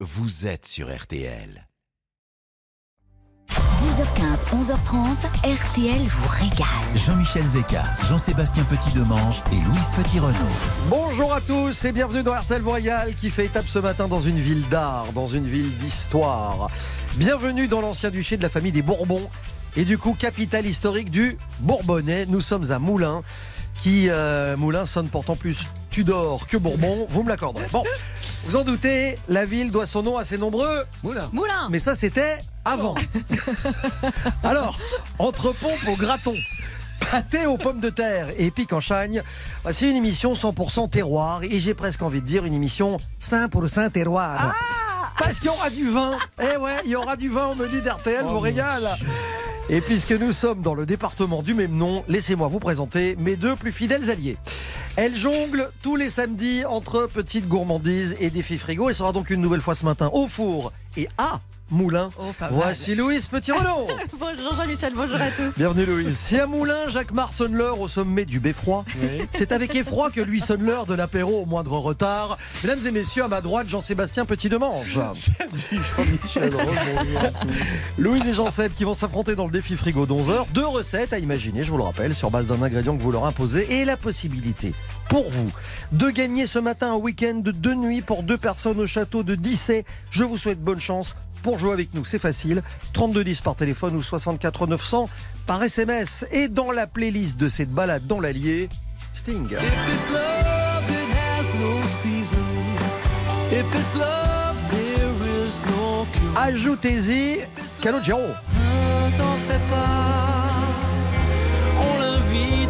vous êtes sur RTL. 10h15, 11h30, RTL vous régale. Jean-Michel Zeka, Jean-Sébastien Petit-Demange et Louise Petit-Renaud. Bonjour à tous et bienvenue dans RTL Royal qui fait étape ce matin dans une ville d'art, dans une ville d'histoire. Bienvenue dans l'ancien duché de la famille des Bourbons et du coup capitale historique du Bourbonnais. Nous sommes à Moulins qui, euh, Moulins, sonne pourtant plus Tudor que Bourbon, vous me l'accorderez. Bon, vous en doutez, la ville doit son nom à ses nombreux Moulin. Moulin mais ça, c'était avant. Alors, entre pompe au graton, pâté aux pommes de terre et pique en chagne, voici une émission 100% terroir et j'ai presque envie de dire une émission 100% terroir. Parce qu'il y aura du vin. Eh ouais, il y aura du vin au menu d'RTL, vous régale. Et puisque nous sommes dans le département du même nom, laissez-moi vous présenter mes deux plus fidèles alliés. Elle jongle tous les samedis entre petites gourmandises et défis frigo. Elle sera donc une nouvelle fois ce matin au four et à Moulin. Oh. Voici Louise Petit-Renaud. Bonjour Jean-Michel, bonjour à tous. Bienvenue Louise. Si à Moulin, Jacques Mar sonne l'heure au sommet du beffroi, c'est avec effroi que lui sonne l'heure de l'apéro au moindre retard. Mesdames et messieurs, à ma droite, Jean-Sébastien Petit-Demange. Louise et Jean-Seb qui vont s'affronter dans le défi frigo d'11h. Deux recettes à imaginer, je vous le rappelle, sur base d'un ingrédient que vous leur imposez et la possibilité pour vous de gagner ce matin un week-end de deux nuits pour deux personnes au château de Dissay. Je vous souhaite bonne chance. Pour jouer avec nous, c'est facile. 3210 par téléphone ou 64 900 par SMS. Et dans la playlist de cette balade dans l'Allier, Sting. No. Ajoutez-y Calogero. Ne t'en fais pas. On l'invite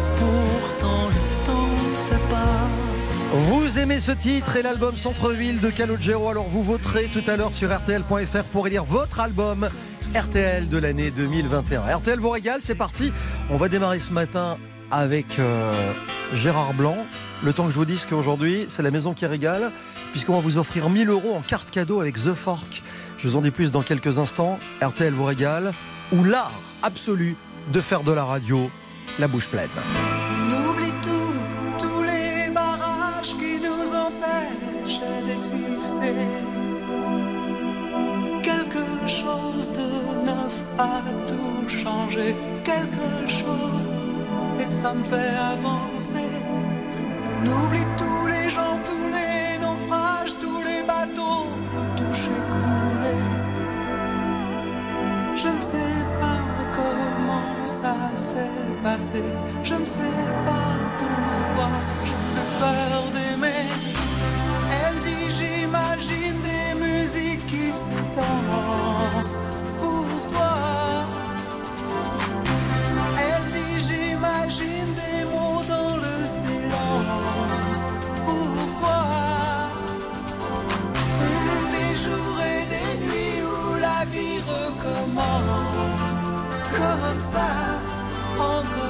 Vous aimez ce titre et l'album Centre-ville de Calogero, alors vous voterez tout à l'heure sur RTL.fr pour élire votre album RTL de l'année 2021. RTL vous régale, c'est parti. On va démarrer ce matin avec euh, Gérard Blanc. Le temps que je vous dise qu'aujourd'hui, c'est la maison qui régale, puisqu'on va vous offrir 1000 euros en carte cadeau avec The Fork. Je vous en dis plus dans quelques instants. RTL vous régale, ou l'art absolu de faire de la radio la bouche pleine. A tout changé, quelque chose, et ça me fait avancer. On oublie tous les gens, tous les naufrages, tous les bateaux touchés, coulés. Je ne sais pas comment ça s'est passé. Je ne sais pas pourquoi j'ai peur d'aimer. Elle dit j'imagine des musiques qui se comme ça,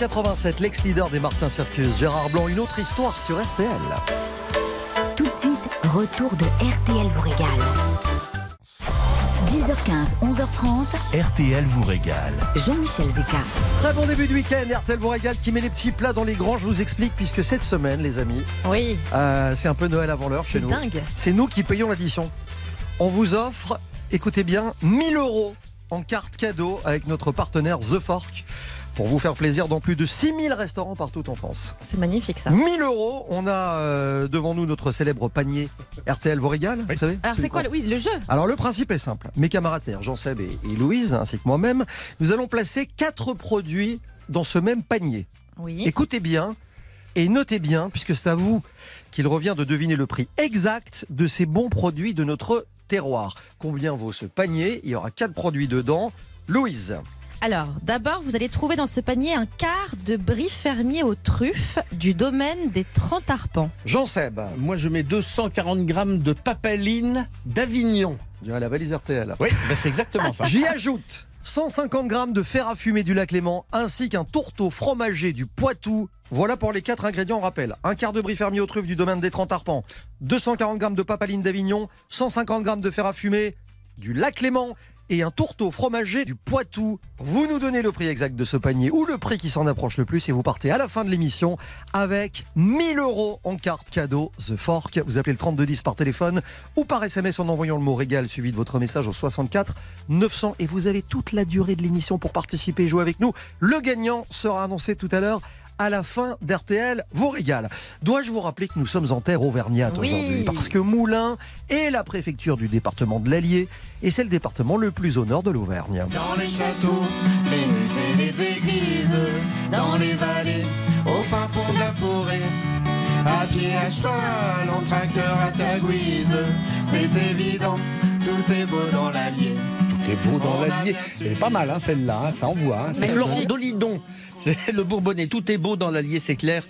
1987, l'ex-leader des Martin Circus, Gérard Blanc, une autre histoire sur RTL. Tout de suite, retour de RTL vous régale. 10h15, 11h30, RTL vous régale. Jean-Michel Zeka. Très bon début de week-end, RTL vous régale qui met les petits plats dans les grands, je vous explique, puisque cette semaine, les amis, Oui, euh, c'est un peu Noël avant l'heure chez c'est nous. dingue. C'est nous qui payons l'addition. On vous offre, écoutez bien, 1000 euros en carte cadeau avec notre partenaire The Fork pour vous faire plaisir dans plus de 6000 restaurants partout en France. C'est magnifique ça. 1000 euros, on a euh, devant nous notre célèbre panier RTL vous régale, vous savez Alors c'est quoi le, oui, le jeu Alors le principe est simple. Mes camarades, Jean-Seb et, et Louise, ainsi que moi-même, nous allons placer quatre produits dans ce même panier. Oui. Écoutez bien et notez bien, puisque c'est à vous qu'il revient de deviner le prix exact de ces bons produits de notre terroir. Combien vaut ce panier? Il y aura quatre produits dedans. Louise, Alors, d'abord, vous allez trouver dans ce panier un quart de brie fermier aux truffes du domaine des 30 arpents. Jean-Seb, Moi, je mets 240 grammes de papaline d'Avignon. y a la valise RTL. Oui, ben c'est exactement ça. J'y ajoute 150 grammes de fer à fumer du lac Léman ainsi qu'un tourteau fromager du Poitou. Voilà pour les quatre ingrédients, on rappelle. Un quart de brie fermier aux truffes du domaine des 30 arpents, 240 grammes de papaline d'Avignon, 150 grammes de fer à fumer du lac Léman et un tourteau fromager du Poitou. Vous nous donnez le prix exact de ce panier ou le prix qui s'en approche le plus et vous partez à la fin de l'émission avec 1000 euros en carte cadeau The Fork. Vous appelez le 3210 par téléphone ou par SMS en envoyant le mot régal suivi de votre message au 64 900 et vous avez toute la durée de l'émission pour participer et jouer avec nous. Le gagnant sera annoncé tout à l'heure à la fin d'RTL vous régale. Dois-je vous rappeler que nous sommes en terre auvergnate Oui. aujourd'hui? Parce que Moulins est la préfecture du département de l'Allier et c'est le département le plus au nord de l'Auvergne. Dans les châteaux, les musées, les églises, dans les vallées, au fin fond de la forêt. À pied, à cheval, en tracteur, à tagouise, c'est évident, tout est beau dans l'Allier. Est beau dans l'Allier. Elle est pas mal, hein, celle-là, hein, ça envoie. Hein. C'est. Florent Dolidon. C'est le Bourbonnais. Tout est beau dans l'Allier, c'est clair.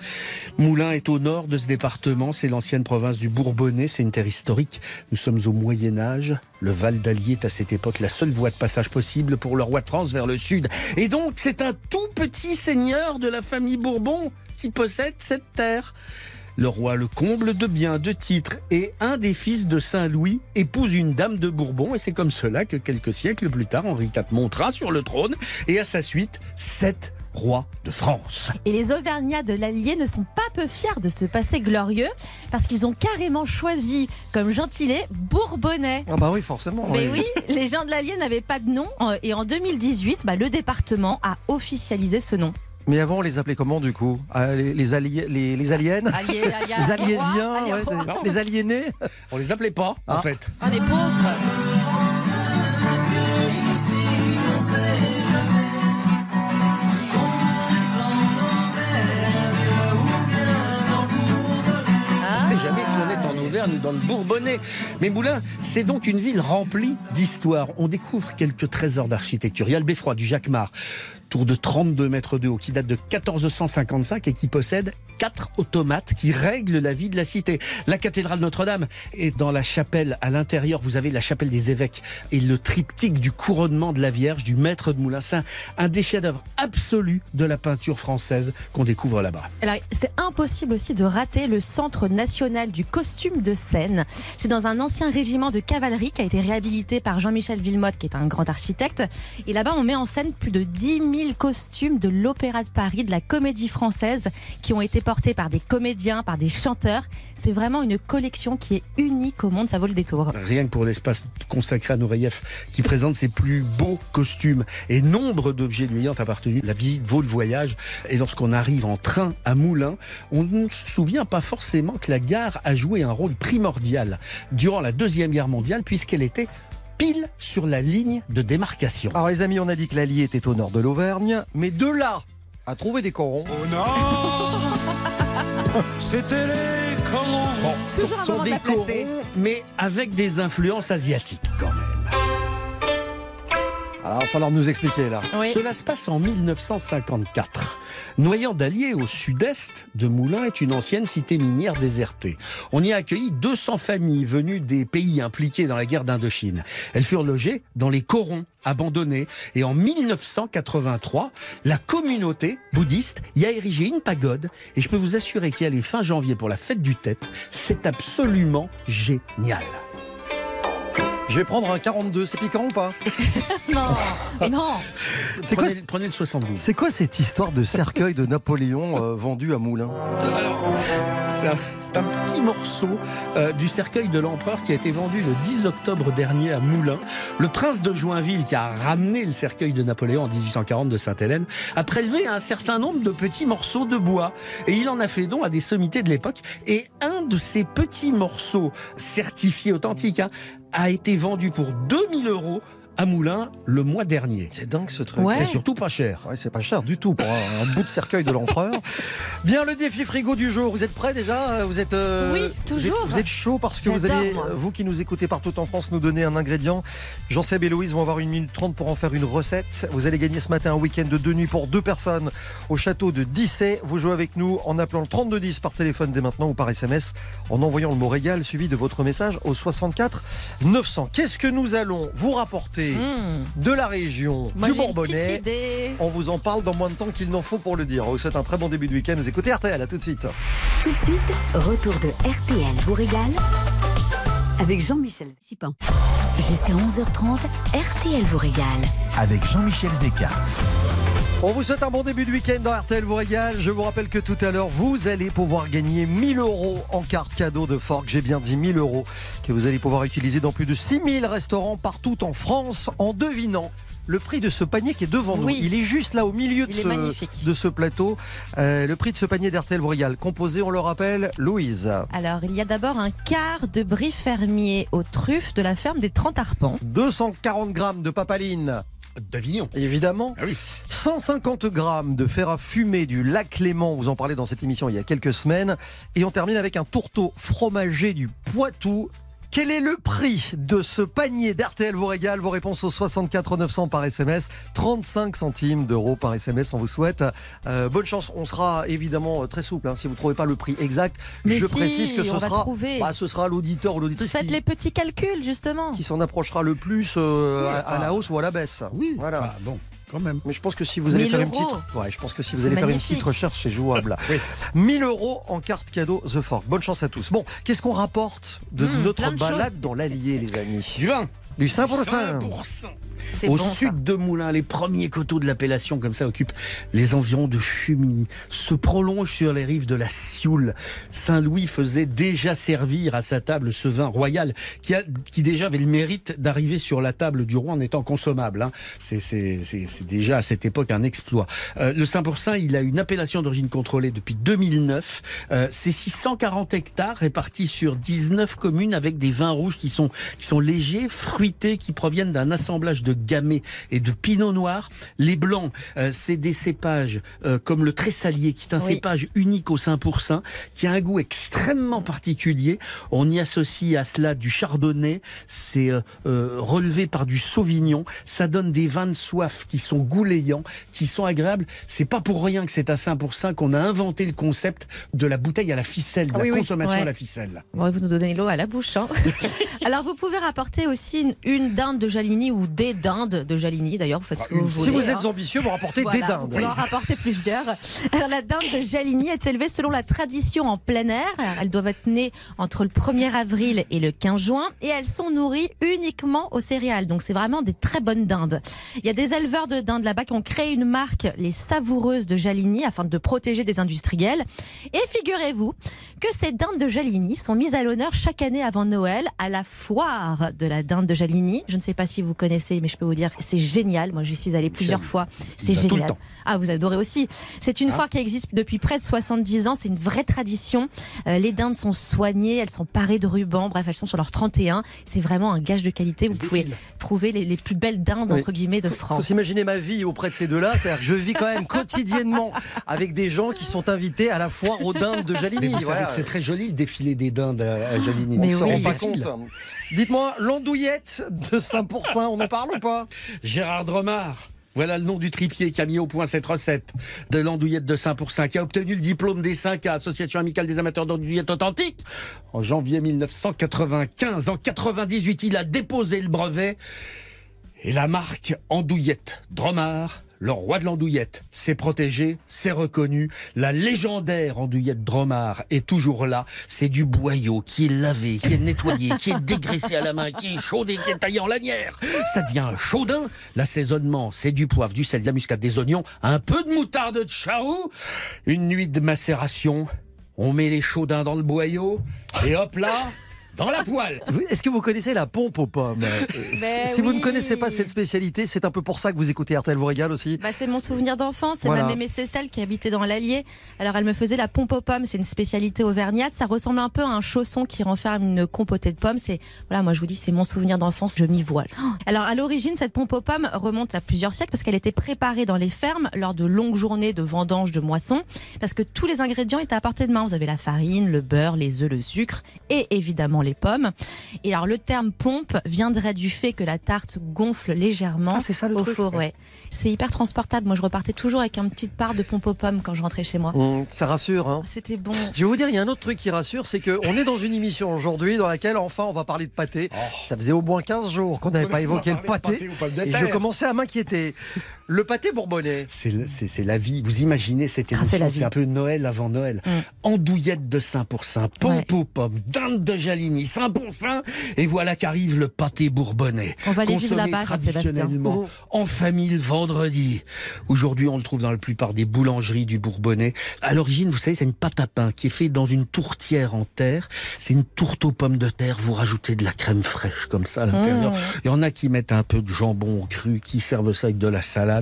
Moulins est au nord de ce département. C'est l'ancienne province du Bourbonnais. C'est une terre historique. Nous sommes au Moyen-Âge. Le Val d'Allier est à cette époque la seule voie de passage possible pour le roi de France vers le sud. Et donc, c'est un tout petit seigneur de la famille Bourbon qui possède cette terre. Le roi le comble de biens, de titres, et un des fils de Saint-Louis épouse une dame de Bourbon, et c'est comme cela que quelques siècles plus tard, Henri IV montera sur le trône, et à sa suite, sept rois de France. Et les Auvergnats de l'Allier ne sont pas peu fiers de ce passé glorieux parce qu'ils ont carrément choisi comme gentilé Bourbonnais. Ah bah oui, forcément. Mais oui, les gens de l'Allier n'avaient pas de nom euh, et en 2018, bah, le département a officialisé ce nom. Mais avant, on les appelait comment du coup Ah, les, les, alliés- les, les aliens Les aliésiens ouais, Les aliénés On les appelait pas, en Ah. fait. Ah, les pauvres on est en Auvergne ou dans le Bourbonnais. Mais Moulins, c'est donc une ville remplie d'histoire. On découvre quelques trésors d'architecture. Il y a le beffroi du Jacquemart, tour de 32 mètres de haut, qui date de 1455 et qui possède quatre automates qui règlent la vie de la cité. La cathédrale Notre-Dame est dans la chapelle. À l'intérieur, vous avez la chapelle des évêques et le triptyque du couronnement de la Vierge du maître de Moulins. C'est un- un des chefs-d'œuvre absolus de la peinture française qu'on découvre là-bas. C'est impossible aussi de rater le Centre national du costume de scène. C'est dans un ancien régiment de cavalerie qui a été réhabilité par Jean-Michel Villemotte, qui est un grand architecte. Et là-bas, on met en scène plus de 10 000 costumes de l'Opéra de Paris, de la comédie française, qui ont été portés par des comédiens, par des chanteurs. C'est vraiment une collection qui est unique au monde, ça vaut le détour. Rien que pour l'espace consacré à nos reliefs qui présente ses plus beaux costumes et nombre d'objets lui ayant appartenu, la visite vaut le voyage. Et lorsqu'on arrive en train à Moulins, on ne se souvient pas forcément que la gare a joué un rôle primordial durant la Deuxième Guerre mondiale puisqu'elle était pile sur la ligne de démarcation. Alors les amis, on a dit que l'Allier était au nord de l'Auvergne, mais de là à trouver des corons. Au nord, c'était les corons. Bon, ce sont des corons, mais avec des influences asiatiques quand même. Alors, il va falloir nous expliquer là. Oui. Cela se passe en 1954. Noyant d'Allier, au sud-est de Moulins, est une ancienne cité minière désertée. On y a accueilli 200 familles venues des pays impliqués dans la guerre d'Indochine. Elles furent logées dans les corons abandonnés. Et en 1983, la communauté bouddhiste y a érigé une pagode. Et je peux vous assurer qu'y aller fin janvier pour la fête du Tête, c'est absolument génial. Je vais prendre un 42, c'est piquant ou pas Non, non. C'est quoi, Prenez, prenez le 72. c'est quoi cette histoire de cercueil de Napoléon euh, vendu à Moulins Alors, C'est un, c'est un petit morceau euh, du cercueil de l'empereur qui a été vendu le 10 octobre dernier à Moulins. Le prince de Joinville, qui a ramené le cercueil de Napoléon en 1840 de Sainte-Hélène, a prélevé un certain nombre de petits morceaux de bois. Et il en a fait don à des sommités de l'époque. Et un de ces petits morceaux certifiés authentiques hein, a été vendu pour 2000 euros à Moulins le mois dernier. C'est dingue ce truc. Ouais. C'est surtout pas cher. Ouais, c'est pas cher du tout pour un, un bout de cercueil de l'empereur. Bien, le défi frigo du jour. Vous êtes prêts déjà? Vous êtes euh, Oui, vous êtes- toujours. Vous êtes, chaud parce que vous allez, moi. vous qui nous écoutez partout en France, nous donner un ingrédient. Jean-Seb et Louise vont avoir une minute trente pour en faire une recette. Vous allez gagner ce matin un week-end de deux nuits pour deux personnes au château de Dissay. Vous jouez avec nous en appelant le 3210 par téléphone dès maintenant ou par SMS en envoyant le mot régal suivi de votre message au 64 900. Qu'est-ce que nous allons vous rapporter Mmh. de la région Moi, du Bourbonnais on vous en parle dans moins de temps qu'il n'en faut pour le dire. On vous souhaite un très bon début de week-end. Vous écoutez RTL, à tout de suite. Tout de suite, retour de RTL vous régale avec Jean-Michel Zipin. Jusqu'à 11h30, RTL vous régale. Avec Jean-Michel Zeka. On vous souhaite un bon début de week-end dans RTL vous régale. Je vous rappelle que tout à l'heure, vous allez pouvoir gagner 1000 euros en carte cadeau de Fork. J'ai bien dit 1000 euros que vous allez pouvoir utiliser dans plus de 6000 restaurants partout en France en devinant. Le prix de ce panier qui est devant nous, Oui. il est juste là au milieu de, ce, magnifique. de ce plateau. Euh, le prix de ce panier d'RTL vous régale, composé, on le rappelle, Louise. Alors, il y a d'abord un quart de brie fermier aux truffes de la ferme des 30 arpents. 240 grammes de papaline, D'Avignon. évidemment. Ah oui. 150 grammes de fer à fumer du lac Léman, vous en parlez dans cette émission il y a quelques semaines. Et on termine avec un tourteau fromager du Poitou. Quel est le prix de ce panier d'RTL vous régale Vos réponses au 64 900 par SMS, 35 centimes d'euros par SMS. On vous souhaite euh, bonne chance. On sera évidemment euh, très souple hein, si vous ne trouvez pas le prix exact. Mais je si, précise que ce on va sera, trouver. bah, ce sera l'auditeur ou l'auditrice Faites qui, les petits calculs, justement. qui s'en approchera le plus euh, Oui, à, la hausse ou à la baisse. Oui, Voilà. Enfin, bon, quand même. Mais je pense que si vous allez 1000 faire une petite, ouais, je pense que si vous allez faire une petite recherche, c'est jouable. Oui. 1000 euros en carte cadeau The Fork. Bonne chance à tous. Bon, qu'est-ce qu'on rapporte de Mmh, notre de balade choses. dans l'Allier, les amis? Du vin. Du 5%. 5%. Au bon, ça. sud de Moulins, les premiers coteaux de l'appellation comme ça occupent les environs de Chumilly, se prolongent sur les rives de la Sioule. Saint-Louis faisait déjà servir à sa table ce vin royal qui, a, qui déjà avait le mérite d'arriver sur la table du roi en étant consommable. hein. C'est déjà à cette époque un exploit. Euh, le 5%, il a une appellation d'origine contrôlée depuis 2009. Euh, C'est 640 hectares répartis sur 19 communes avec des vins rouges qui sont, qui sont légers, fruités, qui proviennent d'un assemblage de gamay et de pinot noir. Les blancs, euh, c'est des cépages euh, comme le tressalier, qui est un Oui. cépage unique au 5%, qui a un goût extrêmement particulier. On y associe à cela du chardonnay, c'est euh, relevé par du sauvignon. Ça donne des vins de soif qui sont goulayants, qui sont agréables. C'est pas pour rien que c'est à 5% qu'on a inventé le concept de la bouteille à la ficelle, de Ah la oui, oui. consommation Ouais. à la ficelle. Bon, vous nous donnez l'eau à la bouche. hein. Alors, vous pouvez rapporter aussi une, une dinde de Jaligny ou des dindes de Jaligny. D'ailleurs, vous faites ce que vous voulez. Si vous hein. êtes ambitieux, vous rapportez Voilà, des Vous dindes. pouvez en rapporter plusieurs. Alors, la dinde de Jaligny est élevée selon la tradition en plein air. Elles doivent être nées entre le 1er avril et le 15 juin et elles sont nourries uniquement aux céréales. Donc, c'est vraiment des très bonnes dindes. Il y a des éleveurs de dindes là-bas qui ont créé une marque, les savoureuses de Jaligny, afin de protéger des industriels. Et figurez-vous que ces dindes de Jaligny sont mises à l'honneur chaque année avant Noël à la foire de la dinde de Jaligny. Je ne sais pas si vous connaissez, mais je peux vous dire c'est génial. Moi, j'y suis allée plusieurs fois. C'est génial. Ah, vous adorez aussi. C'est une foire qui existe depuis près de 70 ans. C'est une vraie tradition. Euh, les dindes sont soignées, elles sont parées de rubans. Bref, elles sont sur leur 31. C'est vraiment un gage de qualité. Vous pouvez trouver les, les plus belles dindes, Oui. entre guillemets, de Faut France. s'imaginer ma vie auprès de ces deux-là. C'est-à-dire que je vis quand même quotidiennement avec des gens qui sont invités à la foire aux dindes de Voilà. que c'est très joli le défilé des dindes à, Jaligny. Mais On s'en oui. rend pas Défile. compte. Dites-moi, l'andouillette de 5%, on en parle ou pas? Gérard Dromard. Voilà le nom du tripier qui a mis au point cette recette de l'andouillette de 5%, qui a obtenu le diplôme des 5 à Association amicale des amateurs d'andouillette authentique en janvier 1995. En 98, il a déposé le brevet et la marque Andouillette Dromard, le roi de l'andouillette, c'est protégé, c'est reconnu. La légendaire andouillette Dromard est toujours là. C'est du boyau qui est lavé, qui est nettoyé, qui est dégraissé à la main, qui est chaudé, qui est taillé en lanière. Ça devient chaudin. L'assaisonnement, c'est du poivre, du sel, de la muscade, des oignons, un peu de moutarde de charroux, une nuit de macération. On met les chaudins dans le boyau et hop là, dans la poêle. Est-ce que vous connaissez la pompe aux pommes Euh, Ben Si vous ne connaissez pas cette spécialité, c'est un peu pour ça que vous écoutez RTL vous régale aussi. Bah, c'est mon souvenir d'enfance. C'est Voilà. ma mémé Cécile qui habitait dans l'Allier. Alors, elle me faisait la pompe aux pommes. C'est une spécialité auvergnate. Ça ressemble un peu à un chausson qui renferme une compotée de pommes. C'est, voilà, moi, je vous dis, c'est mon souvenir d'enfance. Je m'y voile. Alors, à l'origine, cette pompe aux pommes remonte à plusieurs siècles parce qu'elle était préparée dans les fermes lors de longues journées de vendange, de moisson. Parce que tous les ingrédients étaient à portée de main. Vous avez la farine, le beurre, les œufs, le sucre et évidemment les pommes. Et alors, le terme pompe viendrait du fait que la tarte gonfle légèrement Ah, c'est ça le au truc. four, ouais. C'est hyper transportable. Moi, je repartais toujours avec une petite part de pompe aux pommes quand je rentrais chez moi. Hum, ça rassure. Hein. C'était bon. Je vais vous dire, il y a un autre truc qui rassure, c'est qu'on est dans une émission aujourd'hui dans laquelle enfin on va parler de pâté. Ça faisait au moins 15 jours qu'on n'avait pas évoqué le pâté. Et je commençais à m'inquiéter. Le pâté bourbonnais. C'est le- c'est c'est la vie. Vous imaginez cette Ah, c'est émission, la c'est vie. un peu Noël avant Noël. Mm. Andouillette de 5%, pompe aux pommes, dinde de Jaligny, 5%, et voilà qu'arrive le pâté bourbonnais. On va aller vivre Consommé là-bas, traditionnellement en famille le vendredi. Aujourd'hui, on le trouve dans la plupart des boulangeries du Bourbonnais. À l'origine, vous savez, c'est une pâte à pain qui est faite dans une tourtière en terre. C'est une tourte aux pommes de terre. Vous rajoutez de la crème fraîche comme ça à l'intérieur. Mm. Il y en a qui mettent un peu de jambon cru, qui servent ça avec de la salade,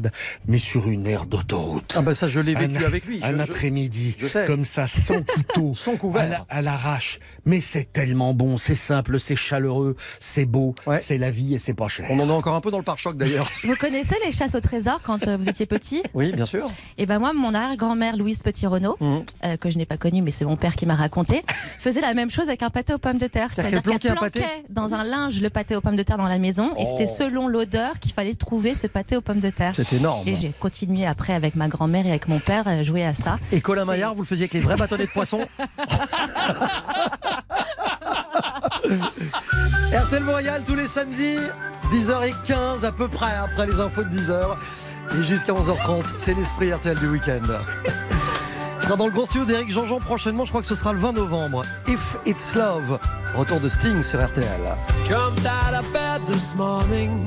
mais sur une aire d'autoroute. Ah ben ça je l'ai vécu Un- avec lui. Je- Un après-midi, comme ça, sans couteau, Sans couvert. à la- à l'arrache. Mais c'est tellement bon, c'est simple, c'est chaleureux, c'est beau, Ouais. c'est la vie et c'est pas cher. On en a encore un peu dans le pare-choc d'ailleurs. Vous connaissez les chasses au trésor quand euh, vous étiez petit? Oui, bien sûr. Et ben moi, mon arrière-grand-mère Louise Petit-Renaud, Mhm. euh, que je n'ai pas connue, mais c'est mon père qui m'a raconté, faisait la même chose avec un pâté aux pommes de terre. C'est-à-dire qu'elle planquait un planquait dans un linge le pâté aux pommes de terre dans la maison, et c'était Oh. selon l'odeur qu'il fallait trouver ce pâté aux pommes de terre. C'est énorme. Et j'ai continué après avec ma grand-mère et avec mon père à jouer à ça. Et Colin Maillard, vous le faisiez avec les vrais bâtonnets de poisson RTL Royal tous les samedis, 10h15 à peu près après les infos de 10h. Et jusqu'à 11h30, c'est l'esprit RTL du week-end. Ce sera dans le grand studio d'Éric Jean-Jean prochainement, je crois que ce sera le 20 novembre. If It's Love, retour de Sting sur RTL. Jumped out of bed this morning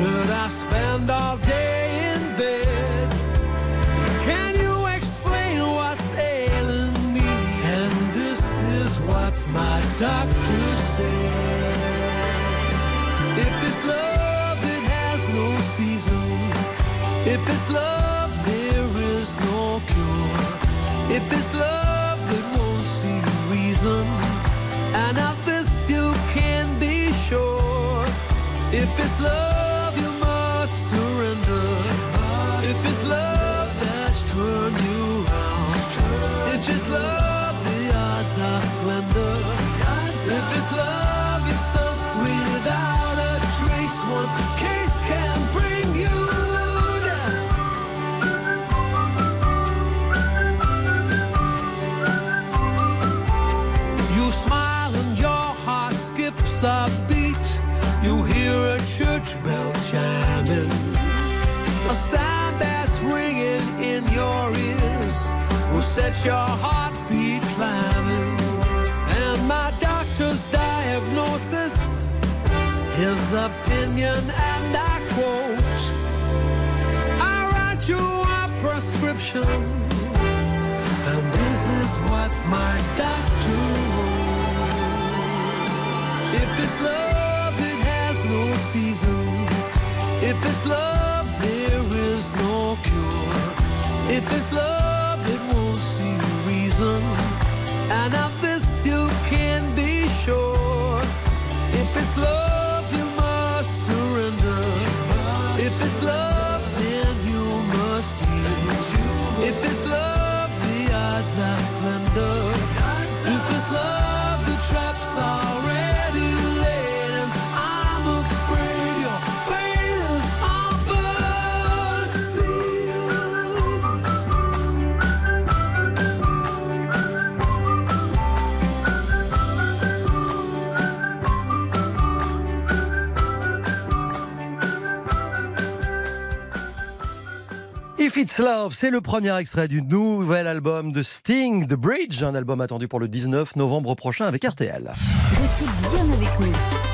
Should I spend all day in bed? Can you explain what's ailing me? And this is what my doctor said. If it's love, it has no season. If it's love, there is no cure. If it's love, it won't see reason. And of this you can be sure. If it's love, will your heartbeat climbing. And my doctor's diagnosis, his opinion, and I quote I write you a prescription. And this is what my doctor wrote. If it's love, it has no season. If it's love, there is no cure. If it's love, reason. And of this you can be sure. If it's love, If It's Love, c'est le premier extrait du nouvel album de Sting, The Bridge, un album attendu pour le 19 novembre prochain avec RTL. Restez bien avec nous.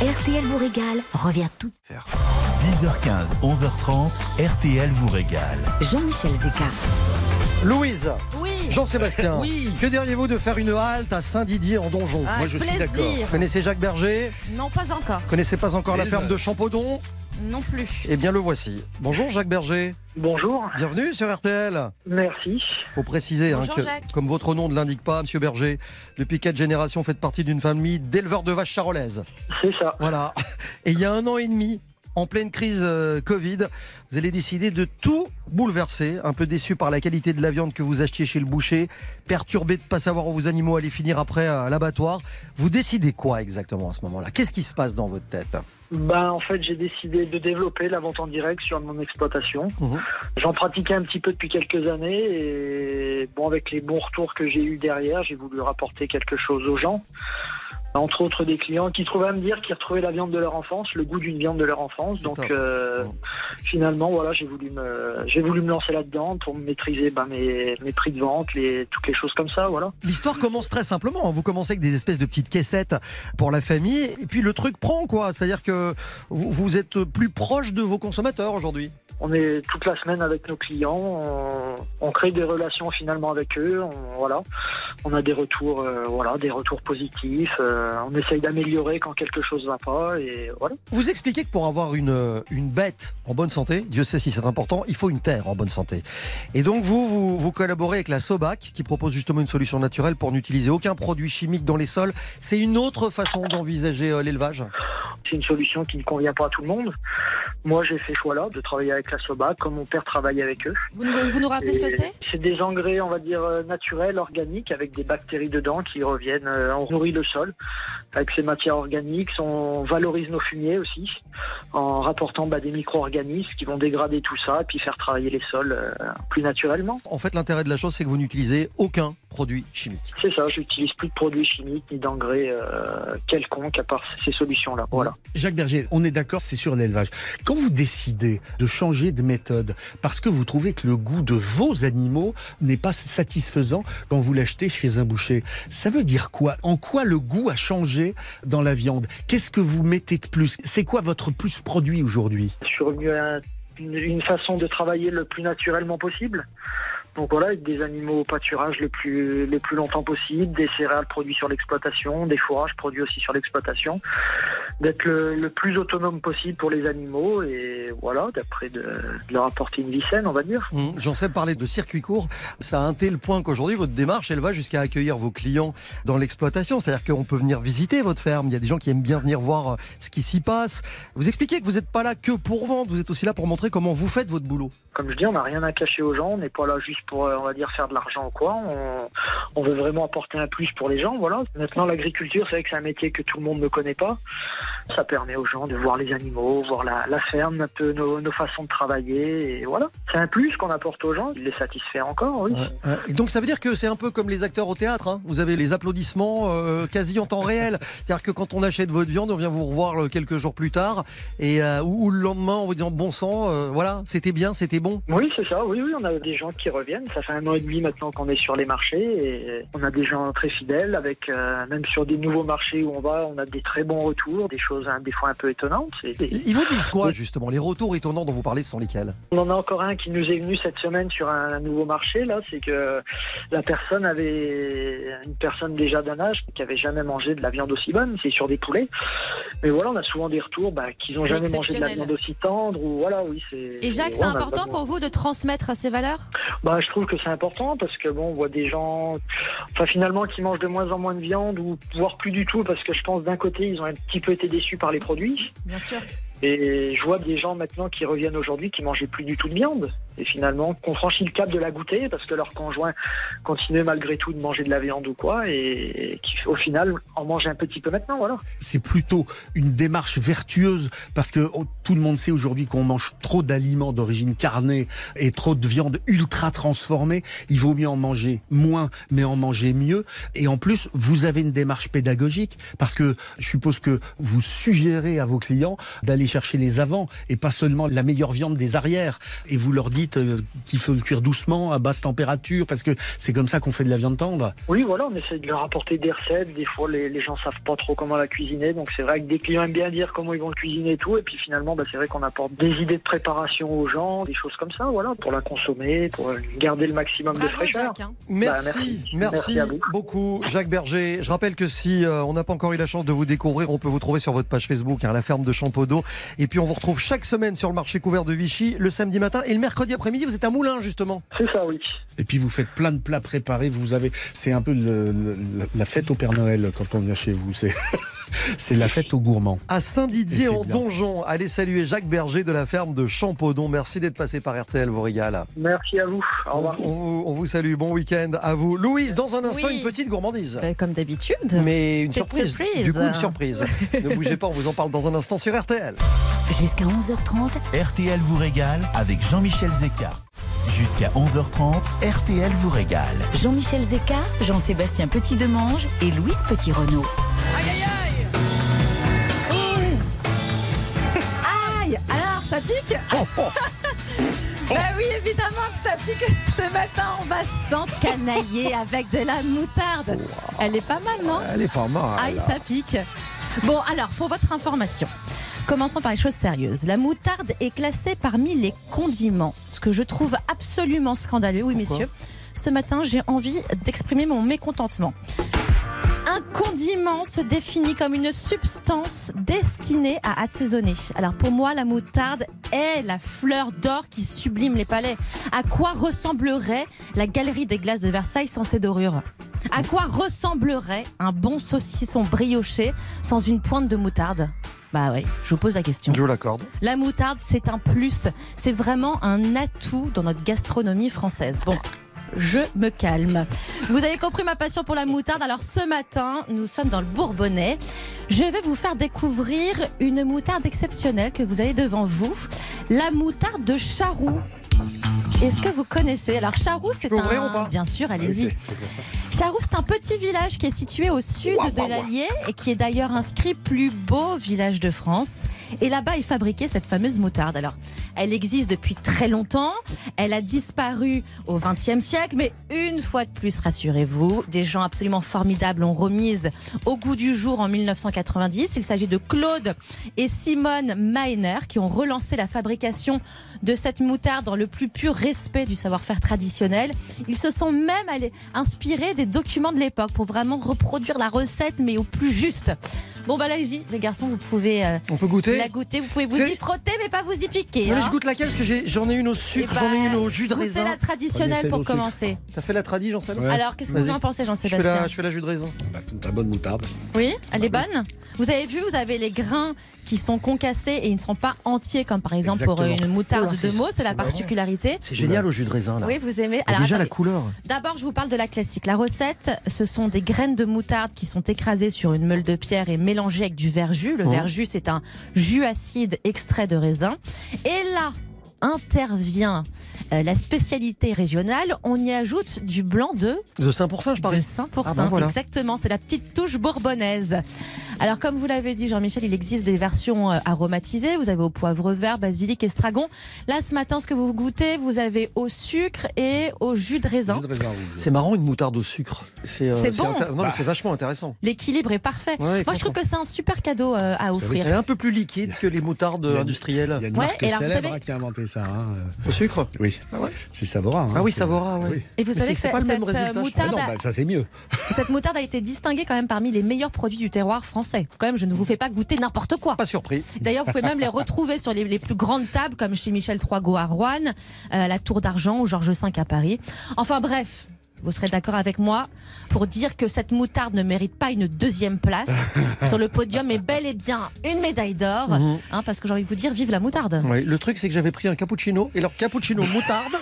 RTL vous régale. Revient tout. 10h15, 11h30, RTL vous régale. Jean-Michel Zeka. Louise, Oui. Jean-Sébastien, Oui. que diriez-vous de faire une halte à Saint-Didier en donjon? Ah, Moi, je suis d'accord. Vous connaissez Jacques Berger? Non, pas encore. Vous connaissez pas encore la ferme de Champaudon? Non plus. Eh bien le voici. Bonjour Jacques Berger, Bonjour, bienvenue sur RTL. merci. faut préciser hein, que, Jacques. comme votre nom ne l'indique pas, Monsieur Berger, depuis quatre générations, vous faites partie d'une famille d'éleveurs de vaches charolaises. C'est ça. Voilà. Et il y a un an et demi, en pleine crise euh, Covid, vous allez décider de tout bouleverser. Un peu déçu par la qualité de la viande que vous achetiez chez le boucher, perturbé de ne pas savoir où vos animaux allaient finir après à l'abattoir. Vous décidez quoi exactement à ce moment-là? Qu'est-ce qui se passe dans votre tête? Ben, en fait, j'ai décidé de développer la vente en direct sur mon exploitation. Mhm. J'en pratiquais un petit peu depuis quelques années et bon, avec les bons retours que j'ai eu derrière, j'ai voulu rapporter quelque chose aux gens. Entre autres des clients qui trouvaient à me dire qu'ils retrouvaient la viande de leur enfance, le goût d'une viande de leur enfance. Donc euh, finalement, voilà, j'ai voulu me, j'ai voulu me lancer là-dedans pour maîtriser ben, mes, mes prix de vente, les, toutes les choses comme ça, voilà. L'histoire commence très simplement. Vous commencez avec des espèces de petites caissettes pour la famille, et puis le truc prend quoi. C'est-à-dire que vous, vous êtes plus proche de vos consommateurs aujourd'hui. On est toute la semaine avec nos clients, on, on crée des relations finalement avec eux, on, voilà. On a des retours, euh, voilà, des retours positifs. euh, on essaye d'améliorer quand quelque chose va pas et voilà. Vous expliquez que pour avoir une, euh, une bête en bonne santé, Dieu sait si c'est important, il faut une terre en bonne santé. Et donc vous, vous, vous collaborez avec la Sobac qui propose justement une solution naturelle pour n'utiliser aucun produit chimique dans les sols. C'est une autre façon d'envisager euh, l'élevage? C'est une solution qui ne convient pas à tout le monde. Moi, j'ai fait choix là de travailler avec la Soba, comme mon père travaille avec eux. Vous nous, vous nous rappelez ce que c'est C'est? des engrais, on va dire, euh, naturels, organiques, avec des bactéries dedans qui reviennent. euh, on nourrit le sol avec ces matières organiques. On valorise nos fumiers aussi en rapportant bah, des micro-organismes qui vont dégrader tout ça et puis faire travailler les sols euh, plus naturellement. En fait, l'intérêt de la chose, c'est que vous n'utilisez aucun produit chimique. C'est ça, j'utilise plus de produits chimiques ni d'engrais euh, quelconques à part ces solutions-là. Voilà. Jacques Berger, on est d'accord, c'est sur l'élevage. Quand vous décidez de changer de méthode parce que vous trouvez que le goût de vos animaux n'est pas satisfaisant quand vous l'achetez chez un boucher, ça veut dire quoi? En quoi le goût a changé dans la viande? Qu'est-ce que vous mettez de plus? C'est quoi votre plus produit aujourd'hui? Sur une, une- une façon de travailler le plus naturellement possible. Donc voilà, avec des animaux au pâturage le plus, le plus longtemps possible, des céréales produites sur l'exploitation, des fourrages produits aussi sur l'exploitation, d'être le, le plus autonome possible pour les animaux et voilà, d'après de, de leur apporter une vie saine, on va dire. Mmh. J'en sais parler de circuit court. Ça a un tel point qu'aujourd'hui, votre démarche, elle va jusqu'à accueillir vos clients dans l'exploitation. C'est-à-dire qu'on peut venir visiter votre ferme. Il y a des gens qui aiment bien venir voir euh, ce qui s'y passe. Vous expliquez que vous n'êtes pas là que pour vendre. Vous êtes aussi là pour montrer comment vous faites votre boulot. Comme je dis, on n'a rien à cacher aux gens, on n'est pas là juste pour, on va dire, faire de l'argent ou quoi. On, on veut vraiment apporter un plus pour les gens, voilà. Maintenant, l'agriculture, c'est vrai que c'est un métier que tout le monde ne connaît pas. Ça permet aux gens de voir les animaux, voir la, la ferme, un peu nos, nos façons de travailler, et voilà. C'est un plus qu'on apporte aux gens, il les satisfait encore, oui. Et donc ça veut dire que c'est un peu comme les acteurs au théâtre. hein. Vous avez les applaudissements euh, quasi en temps réel. C'est-à-dire que quand on achète votre viande, on vient vous revoir euh, quelques jours plus tard et euh, ou, ou le lendemain en vous disant bon sang, euh, voilà, c'était bien, c'était bon. Oui, c'est ça, oui, oui, on a des gens qui reviennent. Ça fait un an et demi maintenant qu'on est sur les marchés et on a des gens très fidèles avec, euh, même sur des nouveaux marchés où on va, on a des très bons retours, des choses hein, des fois un peu étonnantes. Et- et- Ils vous disent quoi justement Les retours étonnants dont vous parlez ce sont lesquels? On en a encore un qui nous est venu cette semaine sur un, un nouveau marché. Là, c'est que la personne avait une personne déjà d'un âge qui avait jamais mangé de la viande aussi bonne. C'est sur des poulets. Mais voilà, on a souvent des retours bah, qu'ils n'ont jamais mangé de la viande aussi tendre. Ou voilà, oui, c'est. Et Jacques, ouais, c'est important pour vous de transmettre ces valeurs? Bah, je trouve que c'est important parce que bon, on voit des gens, enfin finalement, qui mangent de moins en moins de viande ou voire plus du tout parce que je pense d'un côté ils ont un petit peu été déçus par les produits Bien sûr. et je vois des gens maintenant qui reviennent aujourd'hui qui mangeaient plus du tout de viande et finalement qu'on franchit le cap de la goûter parce que leur conjoint continuait malgré tout de manger de la viande ou quoi et qui au final en mange un petit peu maintenant voilà. c'est plutôt une démarche vertueuse parce que oh, tout le monde sait aujourd'hui qu'on mange trop d'aliments d'origine carnée et trop de viande ultra transformée. Il vaut mieux en manger moins, mais en manger mieux. Et en plus, vous avez une démarche pédagogique parce que je suppose que vous suggérez à vos clients d'aller chercher les avants et pas seulement la meilleure viande des arrières. Et vous leur dites euh, qu'il faut le cuire doucement à basse température parce que c'est comme ça qu'on fait de la viande tendre. Oui, voilà, on essaie de leur apporter des recettes. Des fois, les, les gens savent pas trop comment la cuisiner. Donc, c'est vrai que des clients aiment bien dire comment ils vont le cuisiner et tout. Et puis, finalement, bah, c'est vrai qu'on apporte des idées de préparation aux gens, des choses comme ça, voilà, pour la consommer, pour garder le maximum de fraîcheur. Jacques. hein. Merci, Bah, merci. merci, Merci à vous. beaucoup, Jacques Berger. Je rappelle que si euh, on n'a pas encore eu la chance de vous découvrir, on peut vous trouver sur votre page Facebook, hein, la ferme de Champodeau. Et puis on vous retrouve chaque semaine sur le marché couvert de Vichy, le samedi matin et le mercredi après-midi. Vous êtes à Moulins justement. C'est ça, oui. Et puis vous faites plein de plats préparés. Vous avez, c'est un peu le- le- la fête au Père Noël quand on vient chez vous. C'est, c'est la fête aux gourmands. À Et Saint-Didier c'est en bien. Donjon. Allez saluer Jacques Berger de la ferme de Champodon. Merci d'être passé par RTL, vous régale. Merci à vous. Au On, revoir. on vous, on vous salue, bon week-end à vous. Louise, dans un instant, Oui. une petite gourmandise. Euh, Comme d'habitude. Mais une surprise. Du coup, une surprise. ne bougez pas, on vous en parle dans un instant sur RTL. Jusqu'à 11h30, RTL vous régale avec Jean-Michel Zeka. Jusqu'à 11h30, RTL vous régale. Jean-Michel Zeka, Jean-Sébastien Petit-Demange et Louise Petit-Renault. Bah oui, évidemment que ça pique. Ce matin, on va s'encanailler avec de la moutarde. Elle est pas mal, non Elle est pas mal. Aïe, ça pique. Bon, alors, pour votre information, commençons par les choses sérieuses. La moutarde est classée parmi les condiments, ce que je trouve absolument scandaleux. Oui, Pourquoi messieurs, ce matin, j'ai envie d'exprimer mon mécontentement. Un condiment se définit comme une substance destinée à assaisonner. Alors pour moi, la moutarde est la fleur d'or qui sublime les palais. À quoi ressemblerait la galerie des glaces de Versailles sans ses dorures À quoi ressemblerait un bon saucisson brioché sans une pointe de moutarde Bah ouais, je vous pose la question. Je vous l'accorde. La moutarde, c'est un plus. C'est vraiment un atout dans notre gastronomie française. Bon. Je me calme. Vous avez compris ma passion pour la moutarde. Alors ce matin, nous sommes dans le Bourbonnais. Je vais vous faire découvrir une moutarde exceptionnelle que vous avez devant vous. La moutarde de Charroux. Est-ce que vous connaissez? Alors Charroux, c'est un... Bien sûr, allez-y. Charroux, c'est un petit village qui est situé au sud de l'Allier et qui est d'ailleurs inscrit plus beau village de France. Et là-bas est fabriquée cette fameuse moutarde. Alors, elle existe depuis très longtemps. Elle a disparu au XXe siècle, mais une fois de plus, rassurez-vous, des gens absolument formidables ont remise au goût du jour en 1990. Il s'agit de Claude et Simone Mainer qui ont relancé la fabrication de cette moutarde dans le plus pur respect du savoir-faire traditionnel. Ils se sont même allés inspirés des documents de l'époque pour vraiment reproduire la recette, mais au plus juste. Bon, bah allez-y, les garçons, vous pouvez euh, On peut goûter la goûter, vous pouvez vous y frotter, mais pas vous y piquer. Hein. je goûte laquelle Parce que j'ai- j'en ai une au sucre, Eh j'en ai ben, une au jus de goûtez raisin. la On traditionnelle essaie pour sucre. commencer. T'as fait la tradie, j'en sais Ouais. Alors, qu'est-ce que vous Vas-y. en pensez, je fais, Jean-Sébastien la, je fais la jus de raisin. Bah, c'est une très bonne moutarde. Oui, elle est bonne. Vous avez vu, vous avez les grains qui sont concassés et ils ne sont pas entiers, comme par exemple pour Exactement. une moutarde Oh là, c'est- de Meaux, c'est la particularité. C'est génial au jus de raisin là. Oui, vous aimez. Alors, déjà la attendez. couleur. D'abord, je vous parle de la classique. La recette, ce sont des graines de moutarde qui sont écrasées sur une meule de pierre et mélangées avec du verjus. Le Oh. verjus, c'est un jus acide extrait de raisin. Et là intervient euh, la spécialité régionale, on y ajoute du blanc de De 5%, je de parie. 5%. Ah ben voilà. Exactement, c'est la petite touche bourbonnaise. Alors, comme vous l'avez dit, Jean-Michel, il existe des versions euh, aromatisées. Vous avez au poivre vert, basilic, estragon. Là, ce matin, ce que vous goûtez, vous avez au sucre et au jus de raisin. C'est marrant une moutarde au sucre. C'est euh, bon. Non, mais c'est vachement intéressant. L'équilibre est parfait. Ouais, Moi, je trouve que c'est un super cadeau euh, à Elle offrir. est un peu plus liquide que les moutardes Il y a- industrielles. Il y a une Ouais, marque et alors, vous célèbre savez- qui a inventé ça. hein, Au sucre Oui, Ah ouais c'est Savora. hein, Ah oui, Savora, oui. Et vous Mais savez que c'est cette, pas le même cette, résultat, je crois. Ah moutarde, non, a- bah, ça c'est mieux. cette moutarde a été distinguée quand même parmi les meilleurs produits du terroir français. Quand même, je ne vous fais pas goûter n'importe quoi. Pas surpris. D'ailleurs, vous pouvez même les retrouver sur les, les plus grandes tables, comme chez Michel Troigot à Rouen, euh, à la Tour d'Argent ou Georges V à Paris. Enfin bref. Vous serez d'accord avec moi pour dire que cette moutarde ne mérite pas une deuxième place sur le podium, mais bel et bien une médaille d'or. Mhm. Hein, parce que j'ai envie de vous dire, vive la moutarde. Le truc, c'est que j'avais pris un cappuccino et leur cappuccino moutarde.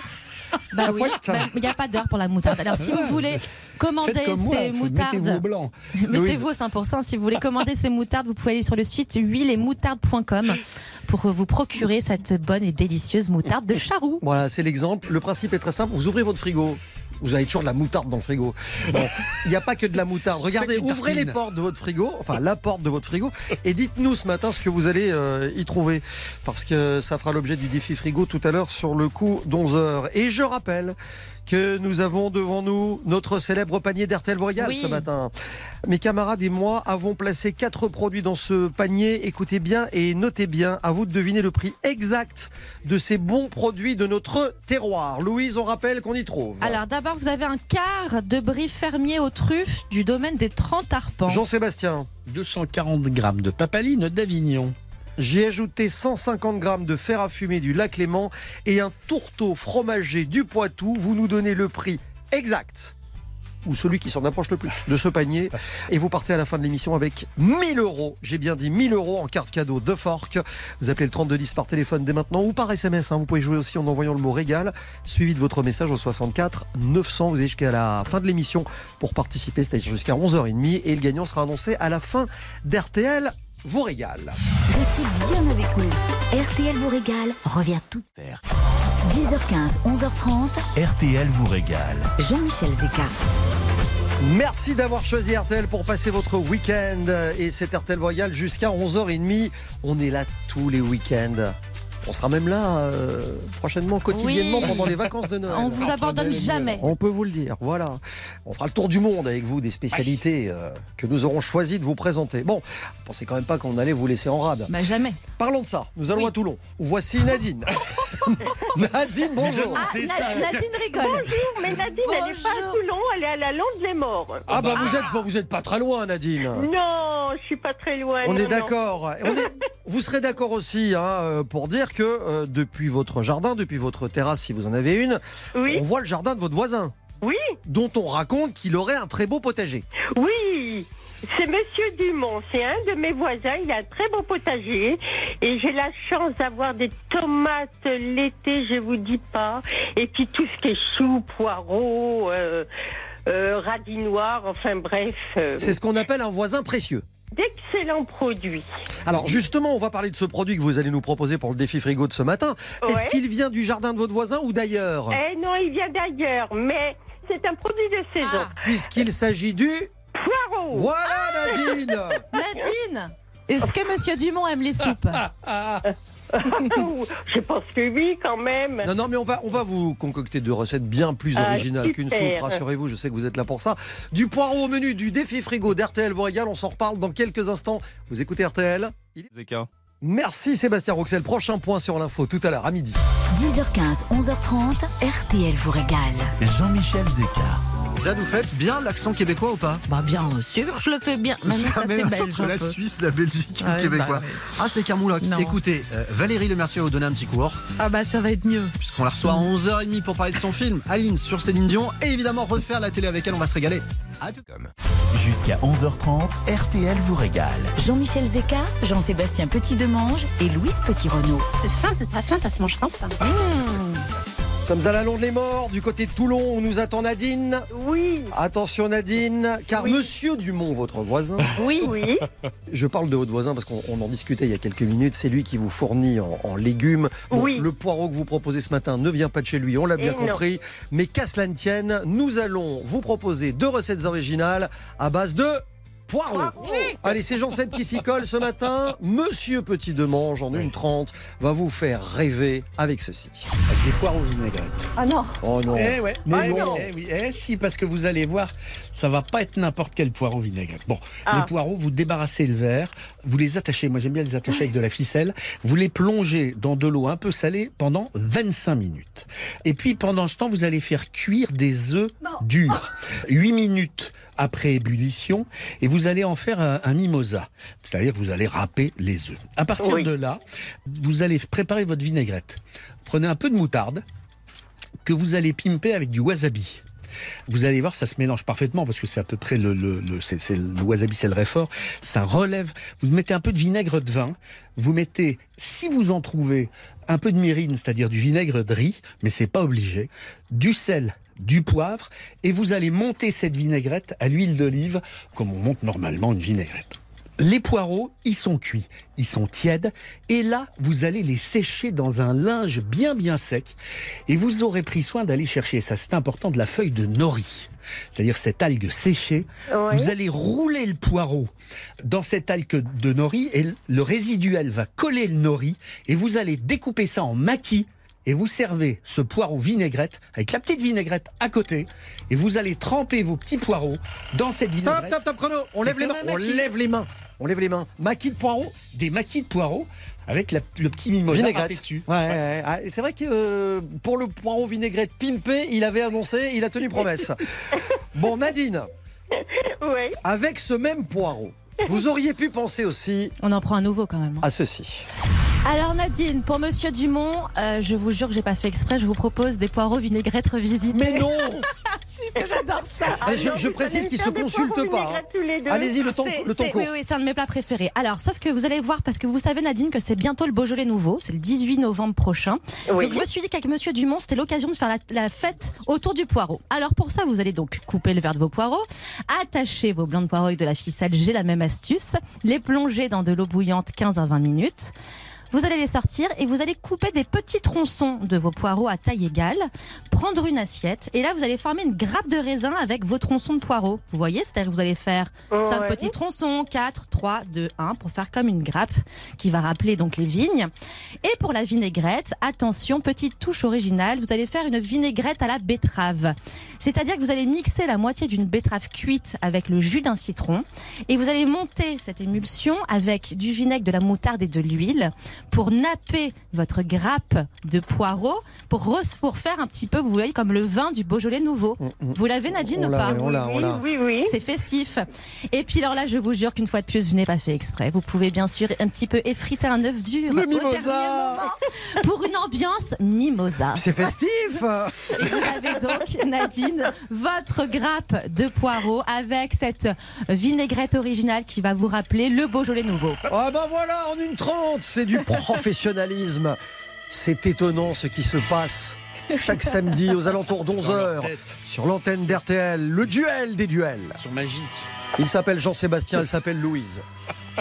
Bah Ça oui, fouette. bah, il n'y a pas d'heure pour la moutarde. Alors si vous voulez commander Faites comme moi, ces faut- mettez-vous moutardes, blanc. mettez-vous au 5%. Si vous voulez commander ces moutardes, vous pouvez aller sur le site huileetmoutarde.com pour vous procurer cette bonne et délicieuse moutarde de charroux. Voilà, c'est l'exemple. Le principe est très simple. Vous ouvrez votre frigo. Vous avez toujours de la moutarde dans le frigo. Bon, il n'y a pas que de la moutarde. Regardez, ouvrez les portes de votre frigo, enfin la porte de votre frigo, et dites-nous ce matin ce que vous allez euh, y trouver. Parce que ça fera l'objet du défi frigo tout à l'heure sur le coup d'11h. Et je rappelle que nous avons devant nous notre célèbre panier d'Hertel Royal Oui. ce matin. Mes camarades et moi avons placé quatre produits dans ce panier. Écoutez bien et notez bien. À vous de deviner le prix exact de ces bons produits de notre terroir. Louise, on rappelle qu'on y trouve. Alors d'abord, vous avez un quart de brie fermier aux truffes du domaine des 30 arpents. Jean-Sébastien, 240 grammes de papaline d'Avignon. J'ai ajouté 150 grammes de fer à fumer du lac Léman et un tourteau fromager du Poitou. Vous nous donnez le prix exact ou celui qui s'en approche le plus de ce panier. Et vous partez à la fin de l'émission avec 1000 euros. J'ai bien dit 1000 euros en carte cadeau de Fork. Vous appelez le 3210 par téléphone dès maintenant ou par SMS. hein. Vous pouvez jouer aussi en envoyant le mot régal, suivi de votre message au 64 900. Vous avez jusqu'à la fin de l'émission pour participer, c'est-à-dire jusqu'à 11h30. Et le gagnant sera annoncé à la fin d'RTL vous régale. Restez bien avec nous. RTL vous régale revient tout de suite. 10h15, 11h30, RTL vous régale. Jean-Michel Zeka. Merci d'avoir choisi RTL pour passer votre week-end. Et c'est RTL Royal jusqu'à 11h30. On est là tous les week-ends. On sera même là euh, prochainement, quotidiennement, Oui. pendant les vacances de Noël. On vous abandonne jamais. On peut vous le dire, voilà. On fera le tour du monde avec vous, des spécialités euh, que nous aurons choisi de vous présenter. Bon, pensez quand même pas qu'on allait vous laisser en rade. Bah jamais. Parlons de ça, nous allons Oui. à Toulon. Voici Nadine. Nadine, bonjour. Ah, C'est Na- ça. Nadine rigole. Mais Nadine, elle n'est pas à Bonjour. Toulon, elle est à la Londe les Morts. Ah bah vous êtes, vous êtes pas très loin, Nadine. Non, je suis pas très loin. On non, est d'accord. Et on est- Vous serez d'accord aussi hein, euh, pour dire que euh, depuis votre jardin, depuis votre terrasse, si vous en avez une, Oui, on voit le jardin de votre voisin. Oui. Dont on raconte qu'il aurait un très beau potager. oui. C'est Monsieur Dumont, c'est un de mes voisins. Il a un très beau potager et j'ai la chance d'avoir des tomates l'été, je vous dis pas. Et puis tout ce qui est choux, poireaux, euh, euh, radis noirs, enfin bref, euh, C'est ce qu'on appelle un voisin précieux. D'excellents produits. Alors justement, on va parler de ce produit que vous allez nous proposer pour le défi frigo de ce matin. Est-ce qu'il vient du jardin de votre voisin ou d'ailleurs? Eh non, il vient d'ailleurs, mais c'est un produit de saison. Ah. Puisqu'il s'agit du... Poireaux. Voilà Nadine Nadine, est-ce que Monsieur Dumont aime les soupes? Je pense que oui, quand même. Non, non, mais on va, on va vous concocter deux recettes bien plus Ah, originales qu'une soupe, rassurez-vous, je sais que vous êtes là pour ça. Du poireau au menu du défi frigo d'RTL vous régale, on s'en reparle dans quelques instants. Vous écoutez RTL Il. Merci Sébastien Roxel, prochain point sur l'info tout à l'heure à midi. 10h15, 11h30, RTL vous régale. Jean-Michel Zeka. Jade, vous faites bien l'accent québécois ou pas? Bah bien sûr, je le fais bien. Maintenant, ça belge la peu. Suisse, la Belgique, Ouais, le québécois. bah ouais. Ah, c'est Carmoulox. Non. Écoutez, euh, Valérie Lemercier va vous donner un petit cours, Ah bah ça va être mieux. puisqu'on la reçoit à 11h30 pour parler de son film, Aline sur Céline Dion, et évidemment refaire la télé avec elle, on va se régaler. À tout Jusqu'à 11h30, RTL vous régale. Jean-Michel Zeka, Jean-Sébastien Et Louise Petit-Renault. C'est fin, c'est très fin, ça se mange sans fin. Nous sommes à la Londe les Morts, du côté de Toulon, où nous attend Nadine. Oui. Attention Nadine, car Oui. Monsieur Dumont, votre voisin, Oui. Oui. je parle de votre voisin parce qu'on on en discutait il y a quelques minutes, c'est lui qui vous fournit en, en légumes. Bon, Oui. Le poireau que vous proposez ce matin ne vient pas de chez lui, on l'a bien Et non. compris. Mais qu'à cela ne tienne, nous allons vous proposer deux recettes originales à base de poireaux. Allez, c'est Jean-Seb qui s'y colle ce matin. Monsieur Petit Demange, en une trente, va vous faire rêver avec ceci. Avec des poireaux vinaigrettes. Ah non. Oh non. Eh ouais, Mais eh oui, non. eh oui, eh si, parce que vous allez voir, ça va pas être n'importe quel poireau vinaigrette. Bon, Ah. les poireaux, vous débarrassez le verre, vous les attachez, moi j'aime bien les attacher avec de la ficelle, vous les plongez dans de l'eau un peu salée pendant 25 minutes. Et puis pendant ce temps, vous allez faire cuire des œufs durs. 8 minutes après ébullition, et vous allez en faire un, un mimosa. C'est-à-dire que vous allez râper les œufs. À partir Oui. de là, vous allez préparer votre vinaigrette. Prenez un peu de moutarde, que vous allez pimper avec du wasabi. Vous allez voir, ça se mélange parfaitement parce que c'est à peu près le, le, le, wasabi, c'est le réfort. Ça relève. Vous mettez un peu de vinaigre de vin. Vous mettez, si vous en trouvez, un peu de myrrhine, c'est-à-dire du vinaigre de riz, mais c'est pas obligé. Du sel, du poivre, et vous allez monter cette vinaigrette à l'huile d'olive, comme on monte normalement une vinaigrette. Les poireaux, ils sont cuits, ils sont tièdes, et là, vous allez les sécher dans un linge bien bien sec, et vous aurez pris soin d'aller chercher, ça c'est important, de la feuille de nori, c'est-à-dire cette algue séchée. Oui. Vous allez rouler le poireau dans cette algue de nori, et le résiduel va coller le nori, et vous allez découper ça en maquis, et vous servez ce poireau vinaigrette avec la petite vinaigrette à côté, et vous allez tremper vos petits poireaux dans cette Top, vinaigrette. top, top chrono. On lève les mains. On lève les mains. On lève les mains. Maquis de poireaux. des maquis de poireaux avec la- le petit mimosa Vinaigrette. dessus. Ouais, ouais, ouais. Ah, c'est vrai que euh, pour le poireau vinaigrette pimpé, il avait annoncé, il a tenu promesse. Bon, Nadine, Oui. avec ce même poireau, vous auriez pu penser aussi On en prend un nouveau quand même. à ceci. Alors Nadine, pour Monsieur Dumont, euh, je vous jure que j'ai pas fait exprès, je vous propose des poireaux vinaigrettes revisités. Mais non que j'adore ça. Eh, je, je précise qu'il se consulte pas. hein. Allez-y, le temps, le temps c'est- court. Oui, oui, c'est un de mes plats préférés. Alors, sauf que vous allez voir, parce que vous savez, Nadine, que c'est bientôt le Beaujolais nouveau. C'est le 18 novembre prochain. Oui. Donc, je me suis dit qu'avec Monsieur Dumont, c'était l'occasion de faire la, la fête autour du poireau. Alors, pour ça, vous allez donc couper le verre de vos poireaux, attacher vos blancs de poireaux avec de la ficelle. J'ai la même astuce. Les plonger dans de l'eau bouillante 15 à 20 minutes. Vous allez les sortir et vous allez couper des petits tronçons de vos poireaux à taille égale, prendre une assiette et là vous allez former une grappe de raisin avec vos tronçons de poireaux. Vous voyez, c'est-à-dire que vous allez faire 5 Ouais. petits tronçons, 4, 3, 2, 1 pour faire comme une grappe qui va rappeler donc les vignes. Et pour la vinaigrette, attention, petite touche originale, vous allez faire une vinaigrette à la betterave. C'est-à-dire que vous allez mixer la moitié d'une betterave cuite avec le jus d'un citron et vous allez monter cette émulsion avec du vinaigre, de la moutarde et de l'huile pour napper votre grappe de poireaux pour, pour faire un petit peu, vous voyez, comme le vin du Beaujolais nouveau. Vous l'avez Nadine On ou pas on l'a, on Oui, oui, oui. c'est festif. Et puis alors là, je vous jure qu'une fois de plus, je n'ai pas fait exprès. Vous pouvez bien sûr un petit peu effriter un œuf dur Le au dernier mimosa moment pour une ambiance mimosa. C'est festif Et vous avez donc, Nadine, votre grappe de poireaux avec cette vinaigrette originale qui va vous rappeler le Beaujolais nouveau. Ah ben voilà, en une trente, c'est du professionnalisme. C'est étonnant ce qui se passe chaque samedi aux alentours Dans leur d'11h tête, sur l'antenne d'RTL, le duel des duels. Sur magique. Il s'appelle Jean-Sébastien, elle s'appelle Louise.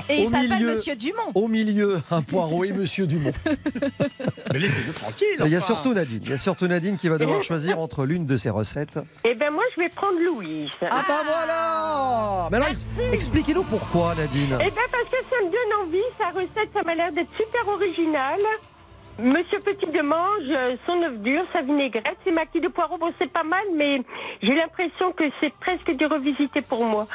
Et il s'appelle Monsieur Dumont. Au milieu, un poireau et Monsieur Dumont. Mais laissez-le tranquille. Il y a surtout Nadine. Il y a surtout Nadine qui va devoir choisir entre l'une de ses recettes. Eh ben moi, je vais prendre Louise. Ah bah voilà Mais alors, expliquez-nous pourquoi, Nadine. Eh ben parce que ça me donne envie, sa recette, ça m'a l'air d'être super original. Monsieur Petit Demange, son œuf dur, sa vinaigrette, ses maquis de poireaux, bon c'est pas mal, mais j'ai l'impression que c'est presque du revisité pour moi.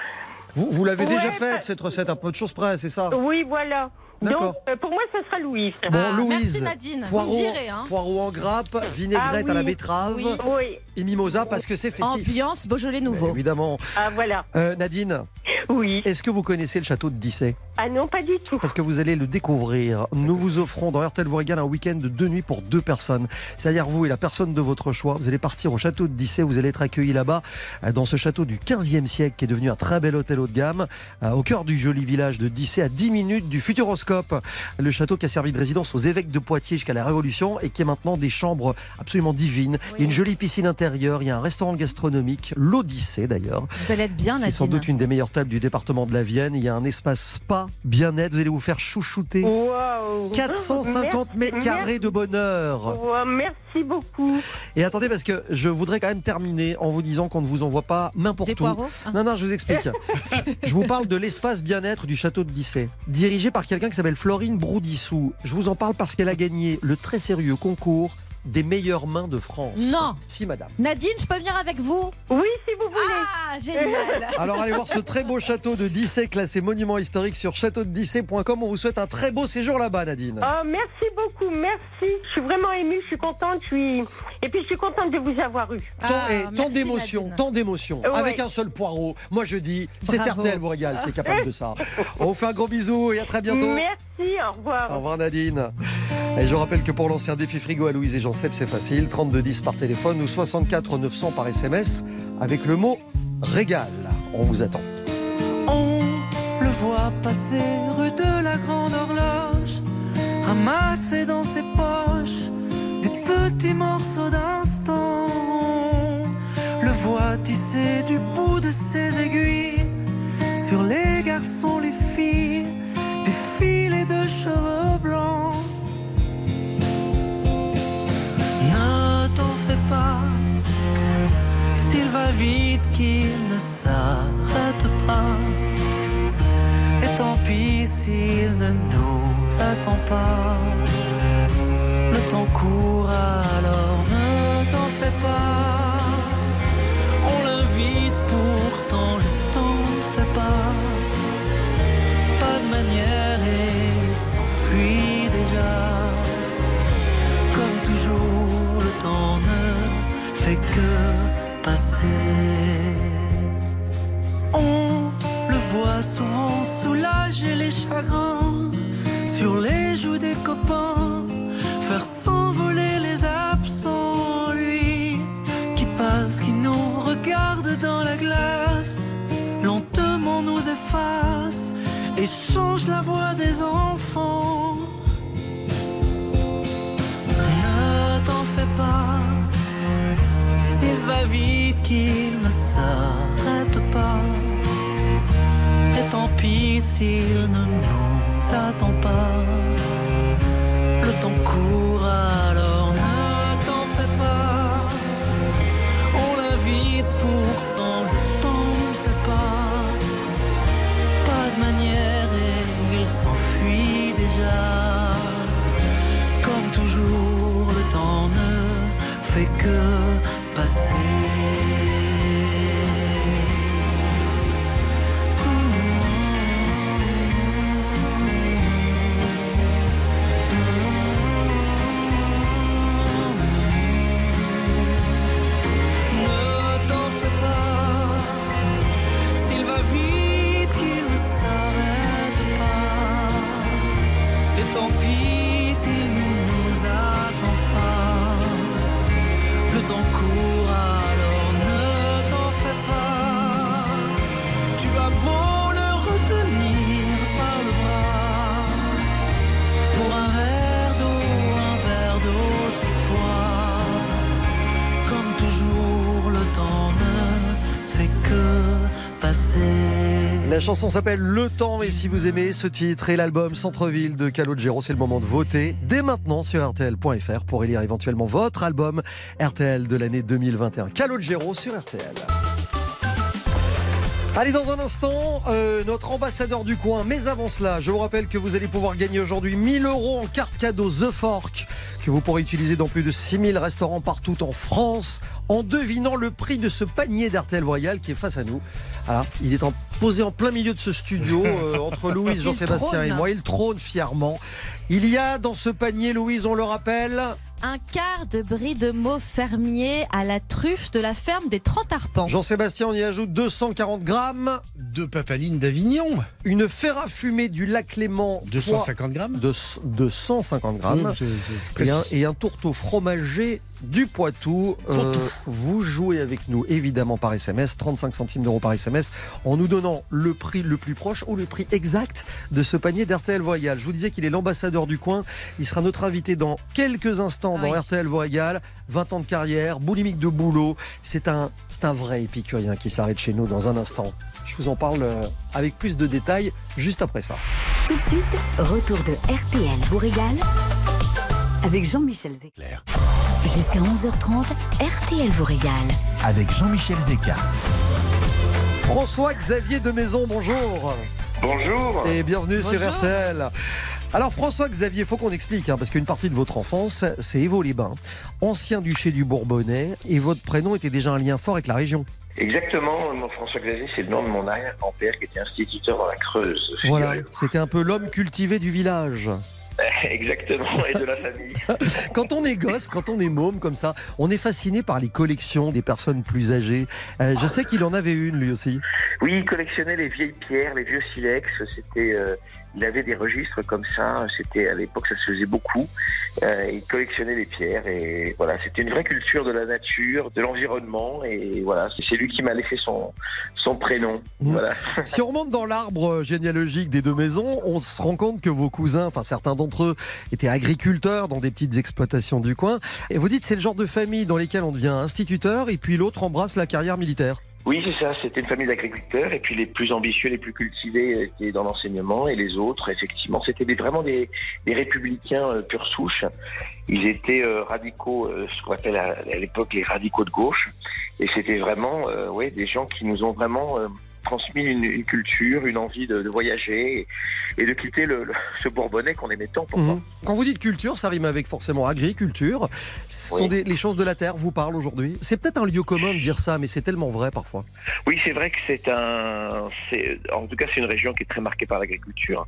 Vous, vous l'avez déjà faite, bah- cette recette, à peu de choses près, c'est ça Oui, voilà. D'accord. Donc, euh, pour moi, ça sera Louise. Bon, Ah, Louise, merci Nadine, vous poireau, me direz, hein. poireau en grappe, vinaigrette Ah à la betterave oui. Oui, et mimosa parce que c'est festif. Ambiance Beaujolais Mais nouveau. évidemment. ah voilà. Euh, Nadine, Oui. est-ce que vous connaissez le château de Dissay? Ah non, pas du tout. Parce que vous allez le découvrir. Nous vous offrons dans RTL vous régale un week-end de deux nuits pour deux personnes. C'est-à-dire vous et la personne de votre choix. Vous allez partir au château de Dissé. Vous allez être accueillis là-bas euh, dans ce château du 15e siècle qui est devenu un très bel hôtel haut de gamme euh, au cœur du joli village de Dissé à 10 minutes du Futuroscope. Le château qui a servi de résidence aux évêques de Poitiers jusqu'à la Révolution et qui est maintenant des chambres absolument divines. Il y a une jolie piscine intérieure, il y a un restaurant gastronomique, l'Odyssée d'ailleurs. Vous allez être bien, C'est sans doute une des meilleures tables du département de la Vienne. Il y a un espace spa, bien-être. Vous allez vous faire chouchouter. Waouh 450 mètres Merci. carrés de bonheur. Wow, merci beaucoup. Et attendez, parce que je voudrais quand même terminer en vous disant qu'on ne vous envoie pas n'importe où. poireaux Ah. Non, non, je vous explique. je vous parle de l'espace bien-être du château de Dissé, dirigé par quelqu'un qui s'appelle Florine Broudissou. Je vous en parle parce qu'elle a gagné le très sérieux concours des meilleures mains de France. Non. Si, madame. Nadine, je peux venir avec vous? Oui, si vous voulez. Ah, génial. Alors allez voir ce très beau château de Dissé, classé monument historique sur châteaudedissé.com. On vous souhaite un très beau séjour là-bas, Nadine. Oh, merci beaucoup, merci. Je suis vraiment émue, je suis contente, je suis... Et puis je suis contente de vous avoir eu. Tant, Ah, et tant d'émotions, tant d'émotions. Ouais. Avec un seul poireau. Moi je dis, c'est. RTL vous régale qui est capable de ça. On vous fait un gros bisou et à très bientôt. Merci, au revoir. Au revoir Nadine. Et je rappelle que pour lancer un défi frigo à Louise et Jean-Seb, c'est facile. 32 10 par téléphone ou 64 900 par SMS avec le mot régal. On vous attend. On le voit passer rue de la Grande Horloge, ramasser dans ses poches des petits morceaux d'instant. Le voit tisser du bout de ses aiguilles sur les garçons, les filles, des filets de cheveux blancs. S'il va vite qu'il ne s'arrête pas. Et tant pis s'il ne nous attend pas. Le temps court alors ne t'en fais pas. On l'invite pourtant le temps ne fait pas. Pas de manière et s'enfuit déjà. Comme toujours, le temps ne que passer. On le voit souvent soulager les chagrins sur les joues des copains, faire s'envoler les absents. Lui qui passe, qui nous regarde dans la glace, lentement nous efface et change la voix des enfants. Va vite qu'il ne s'arrête pas. Et tant pis s'il ne nous attend pas. Le temps court alors ne t'en fais pas. On l'invite pourtant le temps ne fait pas. Pas de manière et il s'enfuit déjà. Comme toujours, le temps ne fait que passer. La chanson s'appelle Le Temps et si vous aimez ce titre et l'album Centre-ville de Calogero, c'est le moment de voter dès maintenant sur RTL.fr pour élire éventuellement votre album RTL de l'année 2021. Calogero sur RTL. Allez, dans un instant, euh, notre ambassadeur du coin. Mais avant cela, je vous rappelle que vous allez pouvoir gagner aujourd'hui 1000 euros en carte cadeau The Fork que vous pourrez utiliser dans plus de 6000 restaurants partout en France en devinant le prix de ce panier d'RTL Royal qui est face à nous. Voilà, il est en- posé en plein milieu de ce studio euh, entre Louise, Jean-Sébastien et moi. Il trône fièrement. Il y a dans ce panier, Louise, on le rappelle, Un quart de brie de mots fermier à la truffe de la ferme des 30 arpents. Jean-Sébastien, on y ajoute 240 grammes. De papaline d'Avignon. Une ferra fumée du lac Léman. 250 grammes. De 250 grammes. C'est- c'est Et un, précis. et un tourteau fromager du Poitou. Euh, vous jouez avec nous, évidemment, par SMS, 35 centimes d'euros par SMS, en nous donnant le prix le plus proche ou le prix exact de ce panier d'RTL Voyal. Je vous disais qu'il est l'ambassadeur du coin. Il sera notre invité dans quelques instants dans Oui. RTL Voyal. 20 ans de carrière, boulimique de boulot. C'est un, c'est un vrai épicurien qui s'arrête chez nous dans un instant. Je vous en parle euh, avec plus de détails juste après ça. Tout de suite, retour de RTL vous régale avec Jean-Michel Zecler. Jusqu'à 11h30, RTL vous régale. Avec Jean-Michel Zeka. François Xavier de Maison, bonjour. Bonjour. Et bienvenue sur. RTL. Alors François Xavier, faut qu'on explique, hein, parce qu'une partie de votre enfance, c'est Évaux-les-Bains, ancien duché du Bourbonnais, et votre prénom était déjà un lien fort avec la région. Exactement, mon François Xavier, c'est le nom de mon arrière-grand-père qui était instituteur dans la Creuse. Voilà, c'était un peu l'homme cultivé du village. Exactement, et de la famille. Quand on est gosse, quand on est môme comme ça, on est fasciné par les collections des personnes plus âgées. Euh, je sais qu'il en avait une lui aussi. Oui, il collectionnait les vieilles pierres, les vieux silex. C'était, euh, il avait des registres comme ça. C'était à l'époque, ça se faisait beaucoup. Euh, il collectionnait les pierres et voilà, c'était une vraie culture de la nature, de l'environnement et voilà, c'est lui qui m'a laissé son son prénom. Mmh. Voilà. Si on remonte dans l'arbre généalogique des deux maisons, on se rend compte que vos cousins, enfin certains d'entre eux, étaient agriculteurs dans des petites exploitations du coin. Et vous dites c'est le genre de famille dans lesquelles on devient instituteur et puis l'autre embrasse la carrière militaire. Oui, c'est ça. C'était une famille d'agriculteurs et puis les plus ambitieux, les plus cultivés étaient dans l'enseignement et les autres, effectivement, c'était vraiment des, des républicains euh, pure souche. Ils étaient euh, radicaux, euh, ce qu'on appelle à, à l'époque les radicaux de gauche. Et c'était vraiment, euh, ouais, des gens qui nous ont vraiment euh, transmis une, une culture, une envie de, de voyager et, et de quitter le, le- ce Bourbonnais qu'on aimait tant. pourtant. Mhm. Quand vous dites culture, ça rime avec forcément agriculture. Ce sont Oui. des, les choses de la terre vous parlent aujourd'hui. C'est peut-être un lieu commun de dire ça, mais c'est tellement vrai parfois. Oui, c'est vrai que c'est un. En tout cas, c'est une région qui est très marquée par l'agriculture,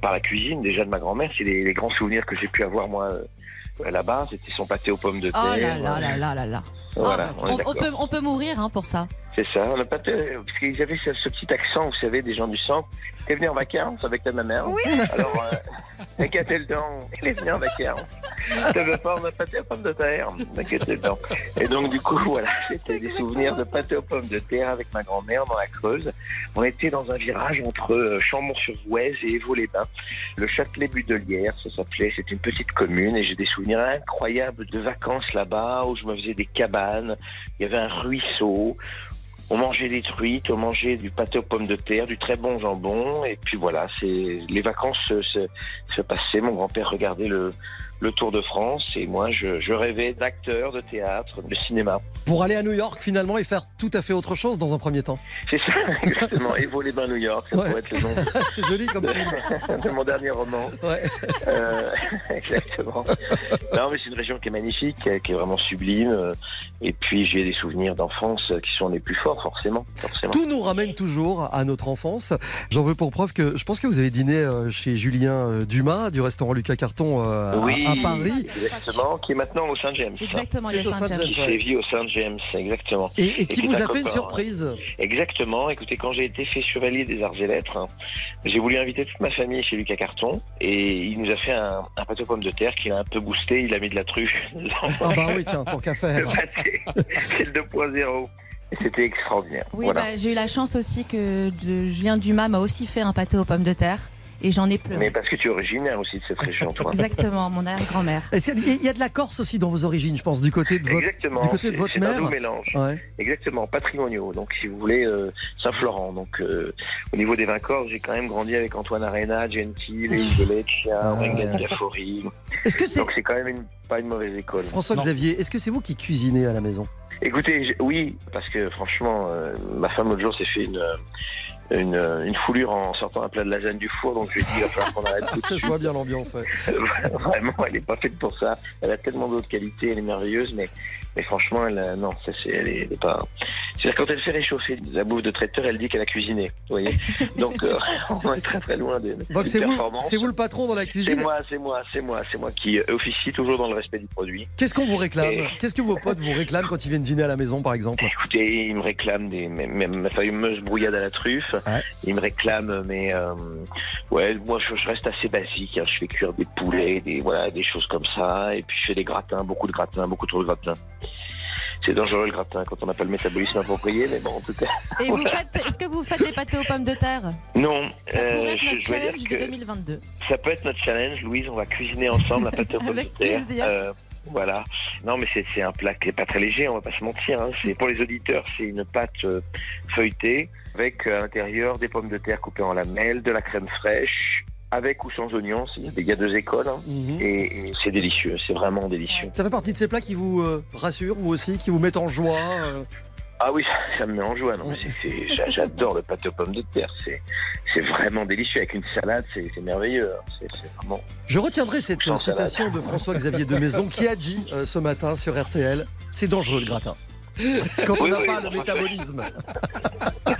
par la cuisine. Déjà de ma grand-mère, c'est les, les grands souvenirs que j'ai pu avoir moi euh, là-bas. C'était son pâté aux pommes de terre. Oh là là là là là là. Voilà, on est on, on d'accord. peut, on peut mourir hein, pour ça. C'est ça. On pas parce qu'ils avaient ce, ce petit accent, vous savez, des gens du centre. T'es venu en vacances avec ta maman Oui. Alors, euh, inquiétez le temps. Il est venu en vacances. T'avais pas, on a pâté aux pommes de terre. Le. Et donc, du coup, voilà, c'était des souvenirs de pâté aux pommes de terre avec ma grand-mère dans la Creuse. On était dans un virage entre euh, Chambon-sur-Voueize et Évaux-les-Bains. Le Châtelet-Budelière, ça s'appelait. C'était une petite commune et j'ai des souvenirs incroyables de vacances là-bas où je me faisais des cabanes. Il y avait un ruisseau. On mangeait des truites, on mangeait du pâté aux pommes de terre, du très bon jambon, et puis voilà, c'est les vacances se, se, se passaient. Mon grand-père regardait le, le Tour de France, et moi je, je rêvais d'acteur, de théâtre, de cinéma. Pour aller à New York finalement et faire tout à fait autre chose dans un premier temps. C'est ça, exactement. Et les bains New York, ça Ouais. pourrait être le nom c'est joli comme film. de mon dernier roman. Ouais. Euh, exactement. Non, mais c'est une région qui est magnifique, qui est vraiment sublime. Et puis j'ai des souvenirs d'enfance qui sont les plus forts, forcément. forcément. Tout nous ramène toujours à notre enfance. J'en veux pour preuve que je pense que vous avez dîné euh, chez Julien euh, Dumas du restaurant Lucas Carton à- Oui, à, Paris. exactement, qui est maintenant au Saint-James. Exactement, il est au Saint-James. Qui sévit au Saint-James, exactement. Et, et qui qui vous a fait une surprise Exactement. Écoutez, quand j'ai été fait chevalier des arts et lettres, hein, j'ai voulu inviter toute ma famille chez Lucas Carton et il nous a fait un, un pâté aux pommes de terre qu'il a un peu boosté. Il a mis de la truffe. Ah bah oui, tiens, pour qu'à faire. C'est le 2.0. Et C'était extraordinaire. Oui, voilà. bah, j'ai eu la chance aussi que de Julien Dumas m'a aussi fait un pâté aux pommes de terre et j'en ai pleuré. Mais parce que tu es originaire aussi de cette région, toi. Exactement, mon arrière-grand-mère. Il y a de la Corse aussi dans vos origines, je pense, du côté de votre, Exactement. du côté de votre c'est un mère. doux mélange. Ouais. Exactement, patrimoniaux. Donc, si vous voulez, euh, Saint-Florent. Donc, euh, au niveau des vins corses, j'ai quand même grandi avec Antoine Arena, Gentile, Isoleccia, Ah. Rengani Gafori. Est-ce que c'est Donc, c'est quand même une, pas une mauvaise école. François Non. Xavier, est-ce que c'est vous qui cuisinez à la maison? Écoutez, oui, parce que franchement, euh, ma femme l'autre jour s'est fait une, euh, une, une foulure en sortant un plat de lasagne du four, donc je lui ai dit, il va falloir qu'on arrête tout de Je suite. vois bien l'ambiance. ouais. Vraiment, elle n'est pas faite pour ça. Elle a tellement d'autres qualités, elle est merveilleuse, mais, mais franchement, elle, a- non, ça, c'est, elle, est, elle est pas. C'est-à-dire quand elle fait réchauffer la bouffe de traiteur, elle dit qu'elle a cuisiné. Vous voyez Donc, euh, on est très très loin des. Donc c'est vous, performances. c'est vous le patron dans la C'est cuisine. moi, c'est moi, c'est moi, c'est moi qui euh, officie toujours dans le respect du produit. Qu'est-ce qu'on vous réclame Et- Qu'est-ce que vos potes vous réclament quand ils viennent dîner à la maison, par exemple Écoutez, il me réclame des, mes- ma fameuse brouillade à la truffe. Il me réclame, mais euh, ouais, moi je, je reste assez basique. hein. Je fais cuire des poulets, des voilà, des choses comme ça, et puis je fais des gratins, beaucoup de gratins, beaucoup trop de gratins. C'est dangereux le gratin quand on n'a pas le métabolisme approprié, mais bon, en tout cas. Et vous faites, est-ce que vous faites des pâtés aux pommes de terre? Non, Ça euh, pourrait être je- notre je challenge de que 2022. ça peut être notre challenge, Louise. On va cuisiner ensemble la pâte aux pommes de terre. plaisir. Euh, voilà. Non, mais c'est c'est un plat qui est pas très léger, on va pas se mentir. hein. C'est pour les auditeurs, c'est une pâte euh, feuilletée avec euh, à l'intérieur des pommes de terre coupées en lamelles, de la crème fraîche, avec ou sans oignons. Il y a deux écoles, hein. Mhm. et, et c'est délicieux. C'est vraiment délicieux. Ça fait partie de ces plats qui vous euh, rassurent, vous aussi, qui vous mettent en joie euh, Ah oui, ça me met en joie. Non, j'adore le pâté aux pommes de terre. C'est vraiment délicieux avec une salade. C'est merveilleux. hein. C'est vraiment. Je retiendrai cette citation de François-Xavier de Maison qui a dit euh, ce matin sur RTL c'est dangereux le gratin. Quand on Oui, n'a oui, pas non, le métabolisme.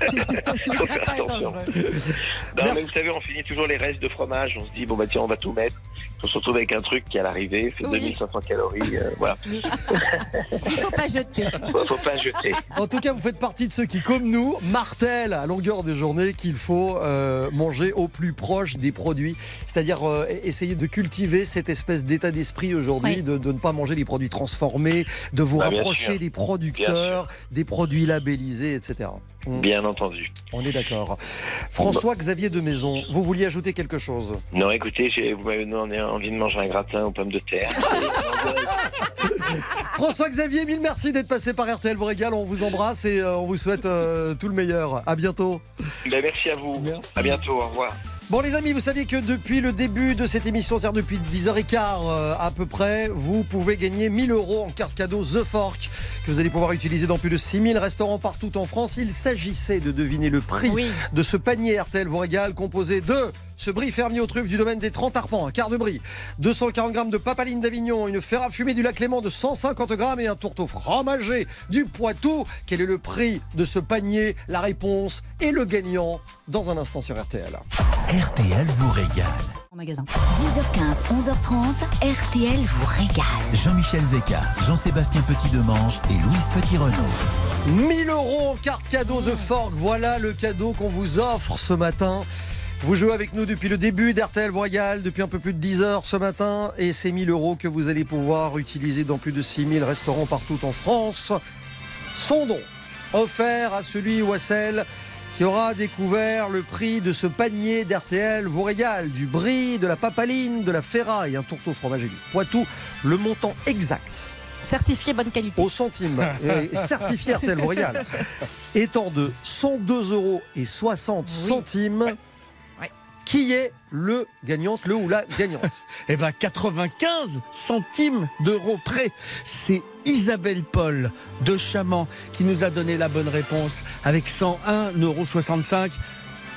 Faut faire attention. Non, mais vous savez, on finit toujours les restes de fromage. On se dit, bon, bah tiens, on va tout mettre. On se retrouve avec un truc qui, à l'arrivée, fait Oui. 2500 calories. euh, voilà. Il faut pas jeter. Faut, faut pas jeter. En tout cas, vous faites partie de ceux qui, comme nous, martèlent à longueur de journée qu'il faut euh, manger au plus proche des produits. C'est-à-dire euh, essayer de cultiver cette espèce d'état d'esprit aujourd'hui, Oui. de, de ne pas manger des produits transformés, de vous Ah, bien rapprocher des producteurs, des produits labellisés, etc. Mm. Bien entendu. On est d'accord. François-Xavier de Maison, vous vouliez ajouter quelque chose? Non, écoutez, j'ai- vous m'avez donné envie de manger un gratin aux pommes de terre. François-Xavier, mille merci d'être passé par RTL vous régale. On vous embrasse et euh, on vous souhaite euh, tout le meilleur. À bientôt. Ben, merci à vous. À bientôt. Au revoir. Bon les amis, vous saviez que depuis le début de cette émission, c'est-à-dire depuis 10h15 euh, à peu près, vous pouvez gagner 1000 euros en carte cadeau The Fork que vous allez pouvoir utiliser dans plus de 6000 restaurants partout en France. Il s'agissait de deviner le prix Oui. de ce panier RTL vous régale composé de ce brie fermier aux truffes du domaine des 30 arpents, un quart de brie, 240 grammes de papaline d'Avignon, une ferra fumée du lac Léman de 150 grammes et un tourteau fromagé du Poitou. Quel est le prix de ce panier? La réponse et le gagnant dans un instant sur RTL. RTL vous régale. En magasin. 10h15, 11h30, RTL vous régale. Jean-Michel Zeka, Jean-Sébastien Petit-Demange et Louise Petit-Renaud. 1000 euros en carte cadeau de Fork. Voilà le cadeau qu'on vous offre ce matin. Vous jouez avec nous depuis le début d'RTL Royal, depuis un peu plus de 10 heures ce matin. Et c'est 1000 euros que vous allez pouvoir utiliser dans plus de 6000 restaurants partout en France. Son don offert à celui ou à celle qui aura découvert le prix de ce panier d'RTL vous régale, du brie, de la papaline, de la ferra et un tourteau fromagé du Poitou. Le montant exact Certifié bonne qualité. au centime, et certifié RTL vous régale, étant de 102 euros et 60 centimes. Ouais. Qui est le gagnante, le ou la gagnante Eh ben 95 centimes d'euros près. C'est Isabelle Paul de Chaman qui nous a donné la bonne réponse avec 101,65 euros.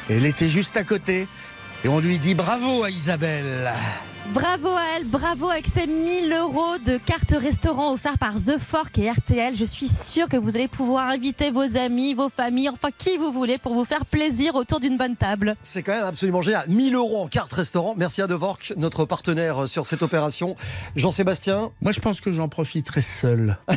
Elle était juste à côté et on lui dit bravo à Isabelle. Bravo à elle, bravo avec ces 1000 euros de cartes restaurant offerts par The Fork et RTL. Je suis sûre que vous allez pouvoir inviter vos amis, vos familles, enfin qui vous voulez pour vous faire plaisir autour d'une bonne table. C'est quand même absolument génial. 1000 euros en carte restaurant. Merci à Devork, notre partenaire sur cette opération. Jean-Sébastien, Moi je pense que j'en profiterai seul.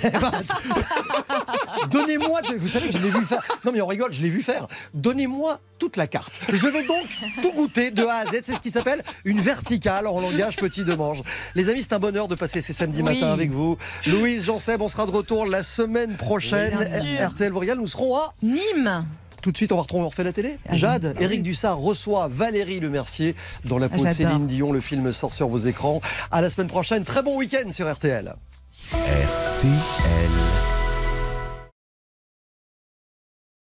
donnez-moi, de- vous savez que je l'ai vu faire. Non mais on rigole, je l'ai vu faire. Donnez-moi toute la carte. Je veux donc tout goûter de A à Z. C'est ce qui s'appelle une verticale en langage petit de mange. Les amis, c'est un bonheur de passer ces samedis Oui. matins avec vous. Louise, Jean-Seb, on sera de retour la semaine prochaine. RTL régale, nous serons à Nîmes Tout de suite, on va retrouver, on refait la télé. Ah. Jade, Ah Éric oui. Dussard reçoit Valérie Lemercier dans la peau de. Céline Dion. Le film sort sur vos écrans. À la semaine prochaine. Très bon week-end sur RTL. RTL.